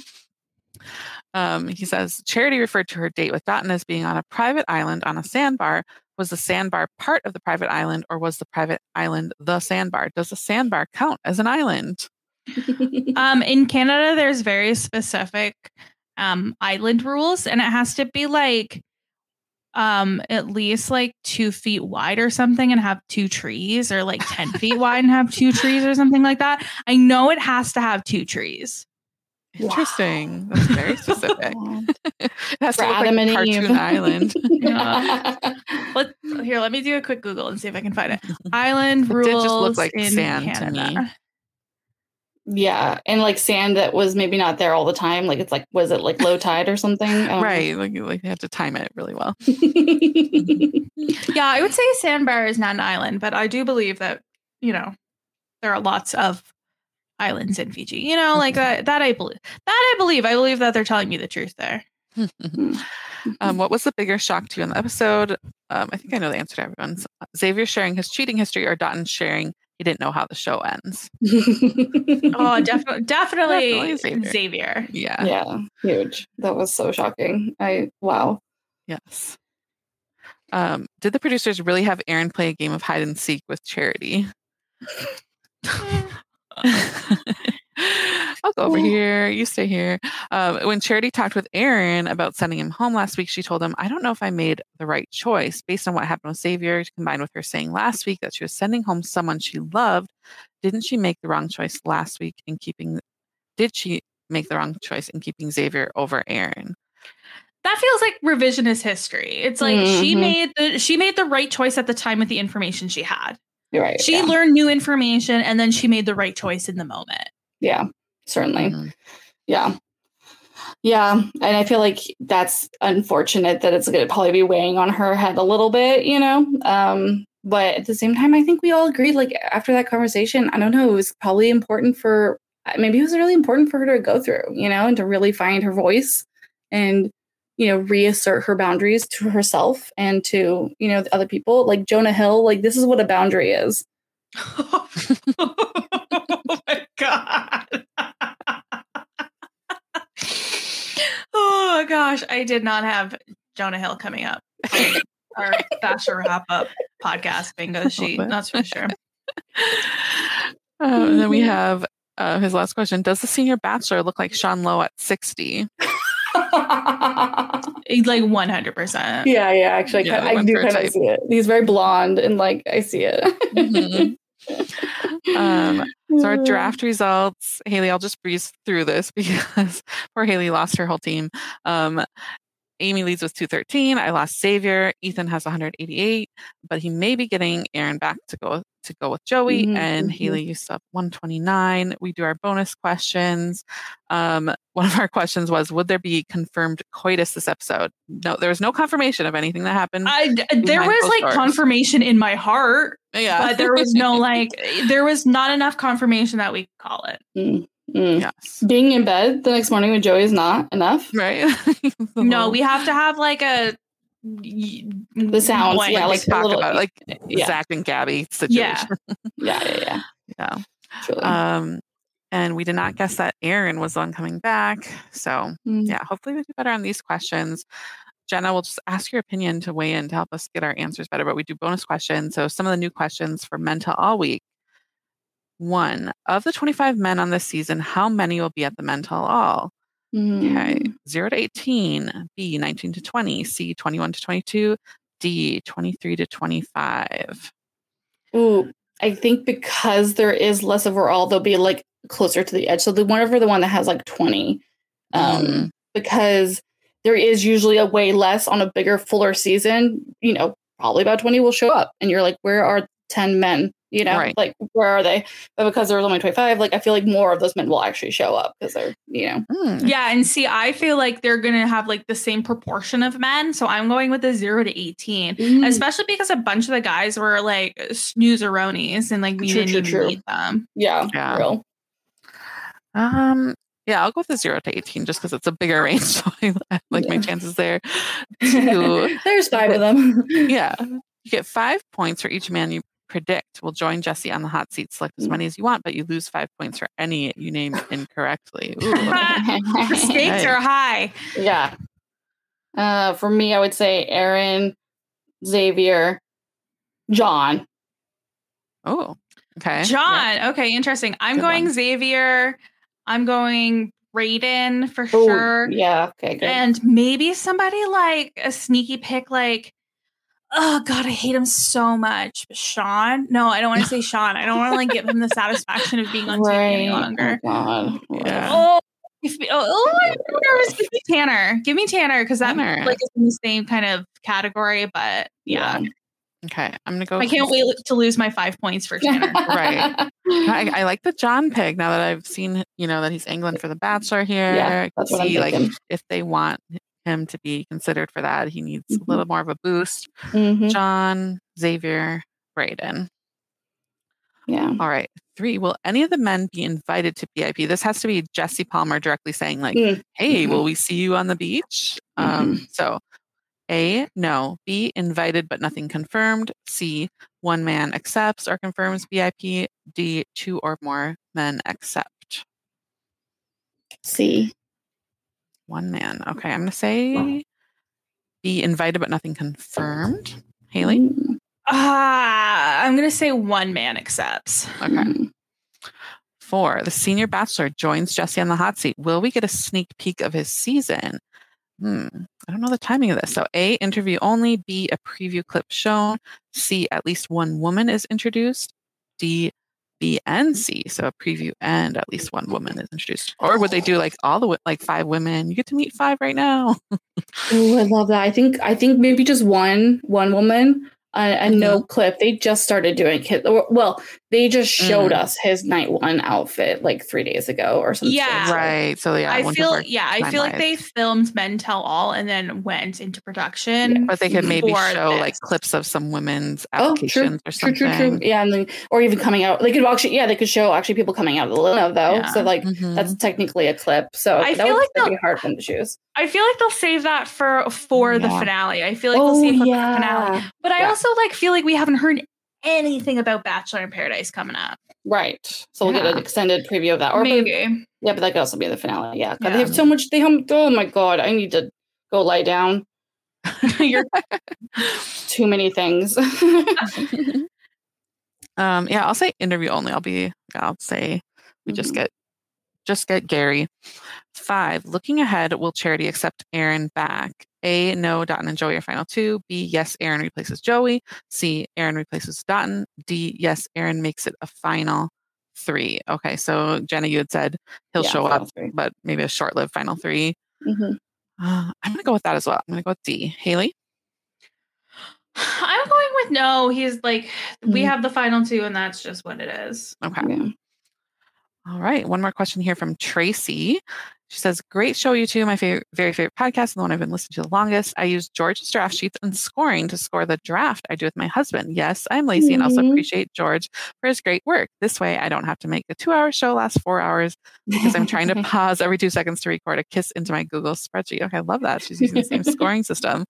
Um, he says Charity referred to her date with Dotun as being on a private island on a sandbar. Was the sandbar part of the private island, or was the private island the sandbar? Does the sandbar count as an island? Um, in Canada, there's very specific um, island rules, and it has to be like um, at least like two feet wide or something, and have two trees, or like ten feet wide and have two trees or something like that. I know it has to have two trees. Interesting. That's very specific. it has For to look Adam like a and Eve. cartoon island. Let here, let me do a quick Google and see if I can find it. Island It rules just look like in sand to Canada. Yeah and like sand that was maybe not there all the time like it's like was it like low tide or something I don't know. Right. Like, you like they have to time it really well. Yeah, I would say Sandbar is not an island, but I do believe that you know there are lots of islands in Fiji. You know, like that. That I believe. That I believe. I believe that they're telling me the truth there. um, what was the bigger shock to you in the episode? Um, I think I know the answer to everyone's. Xavier sharing his cheating history or Dotun sharing he didn't know how the show ends. Oh, definitely, definitely, Definitely Xavier. Xavier. Yeah. yeah huge that was so shocking i wow Yes. Um, did the producers really have Aaron play a game of hide and seek with Charity? I'll go over here. You stay here. Um, when Charity talked with Aaron about sending him home last week, she told him, I don't know if I made the right choice based on what happened with Xavier, combined with her saying last week that she was sending home someone she loved. Didn't she make the wrong choice last week in keeping? Did she make the wrong choice in keeping Xavier over Aaron? That feels like revisionist history. It's like she Mhm. made the she made the right choice at the time with the information she had. You're right. She yeah. learned new information and then she made the right choice in the moment. Yeah, certainly. Mhm. Yeah. Yeah. And I feel like that's unfortunate that it's going to probably be weighing on her head a little bit, you know? Um, but at the same time, I think we all agreed, like, after that conversation, I don't know, it was probably important for, maybe it was really important for her to go through, you know, and to really find her voice and, you know, reassert her boundaries to herself and to, you know, the other people. Like Jonah Hill, like, this is what a boundary is. oh my god. Oh gosh, I did not have Jonah Hill coming up. on Our Bachelor wrap up podcast bingo sheet. That's for sure. Um, and then we have uh, his last question Does the senior bachelor look like Sean Lowe at 60? Like one hundred percent. Yeah, yeah. Actually, I Yeah, ki- I, do kind of see it. He's very blonde, and like I see it. Mhm. Um, so our draft results, Haley, I'll just breeze through this because poor Haley lost her whole team. Um, Amy leads with 213. I lost Xavier. Ethan has 188, but he may be getting Aaron back to go to go with Joey. Mhm, and mhm. Haley used up 129. We do our bonus questions. Um, one of our questions was, would there be confirmed coitus this episode? No, there was no confirmation of anything that happened. I there was like doors. confirmation in my heart, yeah, but there was no like there was not enough confirmation that we could call it. Mm, mm. yes, Being in bed the next morning with Joey is not enough. right. No, we have to have like a the The sounds, yeah, like like talk little- about it, like yeah. Zach and Gabby situation. Yeah. Yeah, yeah, yeah. Yeah. Um, and we did not guess that Aaron was the one coming back. So Mm. yeah, hopefully we do better on these questions. Jenna, we'll just ask your opinion to weigh in to help us get our answers better. But we do bonus questions. So some of the new questions for Men Tell All Week. One of the 25 men on this season, how many will be at the Men Tell All? Okay. Mm. 0 to 18, B, 19 to 20, C, 21 to 22, D, 23 to 25. Ooh, I think because there is less overall, they'll be like closer to the edge. So the whenever the one that has like 20. Um, Mm. because there is usually a way less on a bigger, fuller season, you know, probably about 20 will show up. And you're like, where are 10 men? You know, Right. like where are they? But because there was only 25, like I feel like more of those men will actually show up because they're, you know, Mm. Yeah, and see, I feel like they're gonna have like the same proportion of men, so I'm going with the zero to eighteen, Mm. especially because a bunch of the guys were like snoozeronies and like we True, didn't true, true. meet them. yeah, Yeah. real. Um, yeah, I'll go with the zero to 18 just because it's a bigger range. So I I like my chances there. Two, There's five of them. yeah. You get five points for each man you predict We'll join Jesse on the hot seat. Select as many as you want, but you lose five points for any you name incorrectly. Ooh. The stakes Nice. are high. Yeah. Uh, for me, I would say Aaron, Xavier, John. Oh, okay. John, okay, interesting. I'm Good going one. Xavier. I'm going Brayden for Oh, sure. Yeah. Okay. Good. And maybe somebody like a sneaky pick, like, oh God, I hate him so much. Sean. No, I don't want to say Sean. I don't want to like give him the satisfaction of being on TV any oh, longer. Oh, God. Yeah. Oh, if, oh, oh, I'm nervous. Give me Tanner. Give me Tanner because that Tanner. like is in the same kind of category. But yeah, Okay. I'm going to go. I can't wait to lose my five points for Tanner. Right. I, I like the John pig now that I've seen, you know, that he's England for the Bachelor here. Yeah, that's what I'm see like if they want him to be considered for that, he needs Mhm. a little more of a boost. Mhm. John, Xavier, Brayden. Yeah. All right. Three. Will any of the men be invited to BIP? This has to be Jesse Palmer directly saying, like, Mm. hey, will we see you on the beach? Um, so A, no. B, invited but nothing confirmed. C, one man accepts or confirms BIP. D, two or more men accept. C. One man. Okay, I'm going to say be invited but nothing confirmed. Haley? Ah, I'm gonna say one man accepts. Okay. Mm. Four, the senior bachelor joins Jesse on the hot seat. Will we get a sneak peek of his season? Hmm. I don't know the timing of this. So, A, interview only. B, a preview clip shown. C, at least one woman is introduced. D, B and C. So a preview and at least one woman is introduced. Or would they do like all the like five women? You get to meet five right now. Oh, I love that. I think I think maybe just one one woman. Uh, a no clip. They just started doing or- Well, they just showed Mm. us his night one outfit like three days ago or something. Yeah. right. So yeah, I feel yeah, I feel like they filmed Men Tell All and then went into production. But they could maybe for show like clips of some women's Oh, true, or something. true, true. Yeah, and then or even coming out. They could actually, yeah, they could show actually people coming out of the limo though. Yeah. So like Mhm. that's technically a clip. So I that feel would like that'd be hard for them to choose. I feel like they'll save that for for the finale. I feel like oh they'll save it for the finale. But I also like feel like we haven't heard anything about Bachelor in Paradise coming up. right. So we'll get an extended preview of that. Or but- Maybe. yeah, but that could also be the finale. Yeah, 'cause Yeah. they have so much. They have. Oh my god, I need to go lie down. You're Too many things. um, yeah, I'll say interview only. I'll be. I'll say we just Mhm. get just get Gary. Five. Looking ahead, will Charity accept Aaron back? A. No. Dotun and Joey are final two. B. Yes. Aaron replaces Joey. C. Aaron replaces Dotun. D. Yes. Aaron makes it a final three. Okay, so Jenna, you had said he'll Yeah, show up, three. but maybe a short-lived final three. Mhm. Uh, I'm gonna go with that as well. I'm gonna go with D. Haley. I'm going with no. He's like we Mhm. have the final two, and that's just what it is. Okay. Yeah. All right. One more question here from Tracy. She says, Great show, you two. My favorite, very favorite podcast, and the one I've been listening to the longest. I use George's draft sheets and scoring to score the draft I do with my husband. Yes, I'm lazy and also Mhm. appreciate George for his great work. This way, I don't have to make a two hour show last four hours because I'm trying to pause every two seconds to record a kiss into my Google spreadsheet. Okay, I love that. She's using the same scoring system.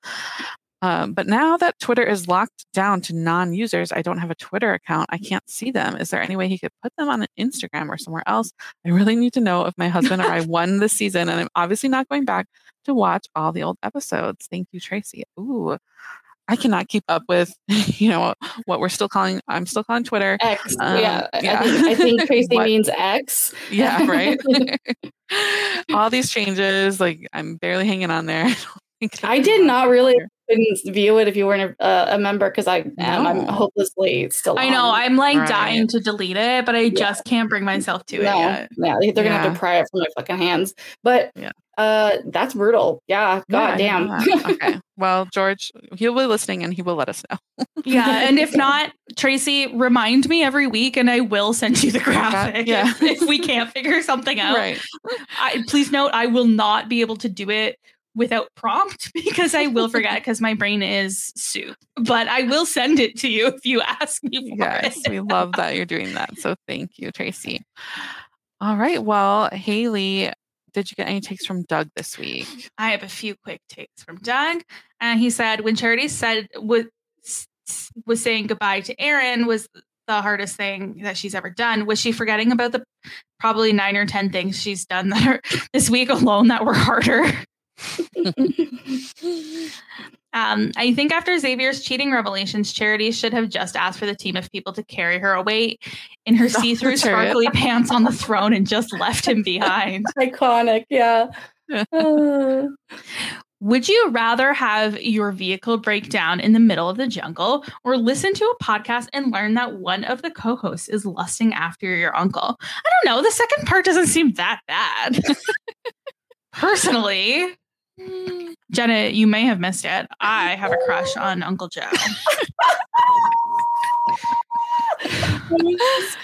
Um, but now that Twitter is locked down to non users, I don't have a Twitter account. I can't see them. Is there any way he could put them on an Instagram or somewhere else? I really need to know if my husband or I won this season, and I'm obviously not going back to watch all the old episodes. Thank you, Tracy. Ooh. I cannot keep up with, you know, what we're still calling. I'm still calling Twitter. X. Um, yeah, I- yeah. I, think, I think Tracy means X. Yeah, right. all these changes, like I'm barely hanging on there. I, I did not really. Couldn't view it if you weren't a, uh, a member because I am. I'm hopelessly still. I know. on. I'm like Right. dying to delete it, but I just can't bring myself to it no, yet. no, they're gonna have to pry it from my fucking hands. But Yeah. uh, that's brutal. Yeah, god Yeah, damn. yeah. okay. Well, George, he'll be listening and he will let us know. Yeah, and if not, Tracy, remind me every week, and I will send you the graphic. yeah. if, if we can't figure something out, Right. I, please note I will not be able to do it without prompt because I will forget because my brain is soup. But I will send it to you if you ask me for Yes, it. we love that you're doing that. So thank you, Tracy. All right. Well, Haley, did you get any takes from Doug this week? I have a few quick takes from Doug, and he said when Charity said was was saying goodbye to Aaron was the hardest thing that she's ever done. Was she forgetting about the probably nine or ten things she's done that are this week alone that were harder? Um, I think after Xavier's cheating revelations, Charity should have just asked for the team of people to carry her away in her see-through sparkly pants on the throne and just left him behind. Iconic. Yeah. Uh, Would you rather have your vehicle break down in the middle of the jungle or listen to a podcast and learn that one of the co hosts is lusting after your uncle? I don't know. The second part doesn't seem that bad. Personally, Jenna, you may have missed it. I have a crush on Uncle Joe.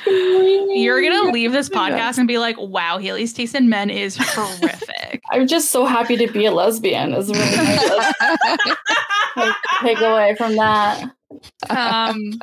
You're to leave this podcast and be like, wow, Haley's taste in men is horrific. I'm just so happy to be a lesbian. Is really my like, takeaway from that. um,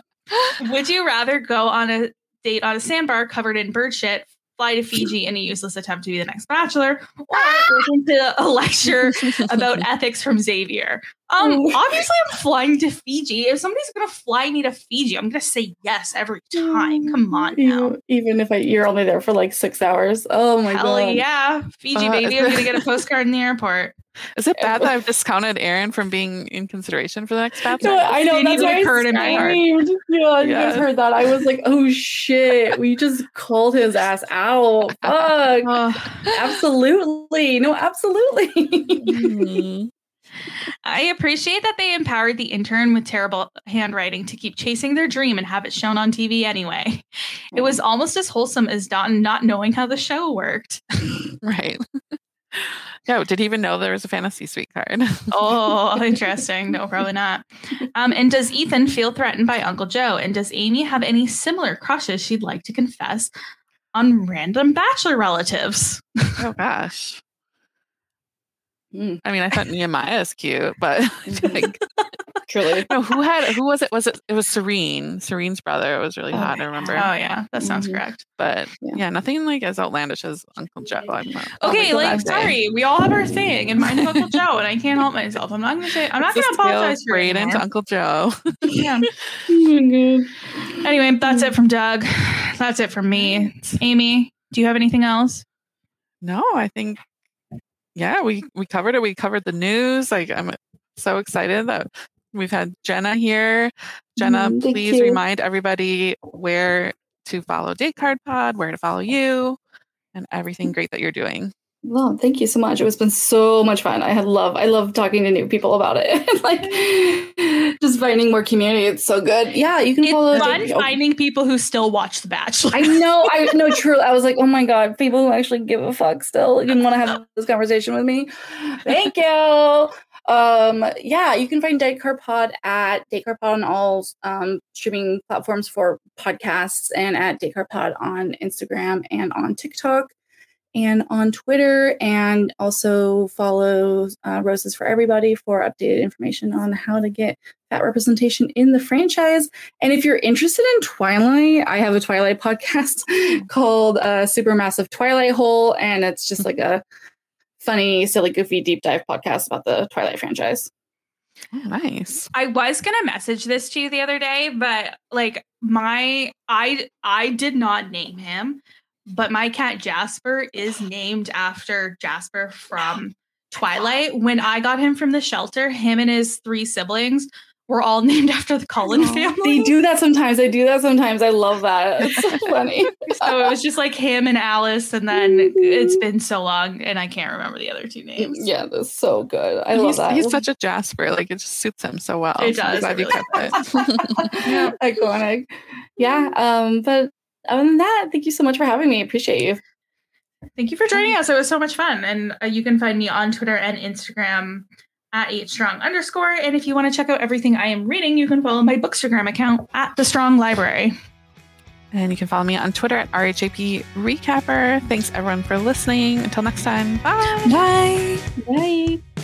would you rather go on a date on a sandbar covered in bird shit, fly to Fiji in a useless attempt to be the next bachelor, or listen to a lecture about ethics from Xavier? Um, obviously, I'm flying to Fiji. If somebody's gonna fly me to Fiji, I'm gonna say yes every time. Come on now. Even, if I, you're only there for like six hours. Oh my Hell god. yeah, Fiji Uh, baby! I'm gonna get a postcard in the airport. Is it bad that I've discounted Aaron from being in consideration for the next No. I know Didn't that's even why occur to I me. screamed. Yeah, you Yeah. guys heard that. I was like, "Oh shit!" We just called his ass out. Fuck. Ugh. absolutely. No, absolutely. Mhm. I appreciate that they empowered the intern with terrible handwriting to keep chasing their dream and have it shown on TV anyway. It was almost as wholesome as Don not knowing how the show worked. right. No, did he even know there was a fantasy suite card? oh, interesting. No, probably not. Um, and does Ethan feel threatened by Uncle Joe? And does Amy have any similar crushes she'd like to confess on random bachelor relatives? oh gosh. I mean, I thought Nehemiah is cute, but like, truly, no. Oh, who had? Who was it? Was it? It was Serene. Serene's brother. It was really oh, hot. I remember. Oh yeah, that sounds mm-hmm. correct. But yeah. nothing like as outlandish as Uncle Joe. I'm not, Okay, like sorry, we all have our thing, and mine's Uncle Joe, and I can't help myself. I'm not gonna say. I'm not Just gonna apologize for it. Straight into. Uncle Joe. yeah. Oh anyway, that's it from Doug. That's it from me. Amy, do you have anything else? No, I think yeah, we we covered it. We covered the news. Like I'm so excited that we've had Jenna here. Jenna, Mm, please you. remind everybody where to follow Date Card Pod, where to follow you, and everything great that you're doing. Well, thank you so much. It's been so much fun. I had love. I love talking to new people about it. like just finding more community. It's so good. Yeah, you can follow. It's fun Jake- finding people who still watch The Bachelor. I know. I know. True. I was like, oh my god, people who actually give a fuck still even want to have this conversation with me. Thank you. Um, yeah, you can find Date Card Pod at Date Card Pod on all um, streaming platforms for podcasts, and at Date Card Pod on Instagram and on TikTok and on Twitter, and also follow uh, Roses for Everybody for updated information on how to get that representation in the franchise. And if you're interested in Twilight, I have a Twilight podcast called uh, Supermassive Twilight Hole, and it's just like a funny, silly, goofy deep dive podcast about the Twilight franchise. Oh, nice. I was gonna message this to you the other day, but like my I I did not name him, but my cat Jasper is named after Jasper from Twilight. When I got him from the shelter, him and his three siblings were all named after the Cullen family. They do that sometimes. They do that sometimes. I love that. It's so funny. so it was just like him and Alice, and then it's been so long, and I can't remember the other two names. Yeah, that's so good. I love he's, that. He's such a Jasper. Like it just suits him so well. It So I'm does, glad you really kept it. yeah, iconic. Yeah. Um, but other than that, thank you so much for having me. Appreciate you. Thank you for joining us. It was so much fun. And uh, you can find me on Twitter and Instagram at eight strong underscore. And if you want to check out everything I am reading, you can follow my Bookstagram account at the Strong Library. And you can follow me on Twitter at RHAP Recapper. Thanks everyone for listening. Until next time. Bye. Bye. Bye.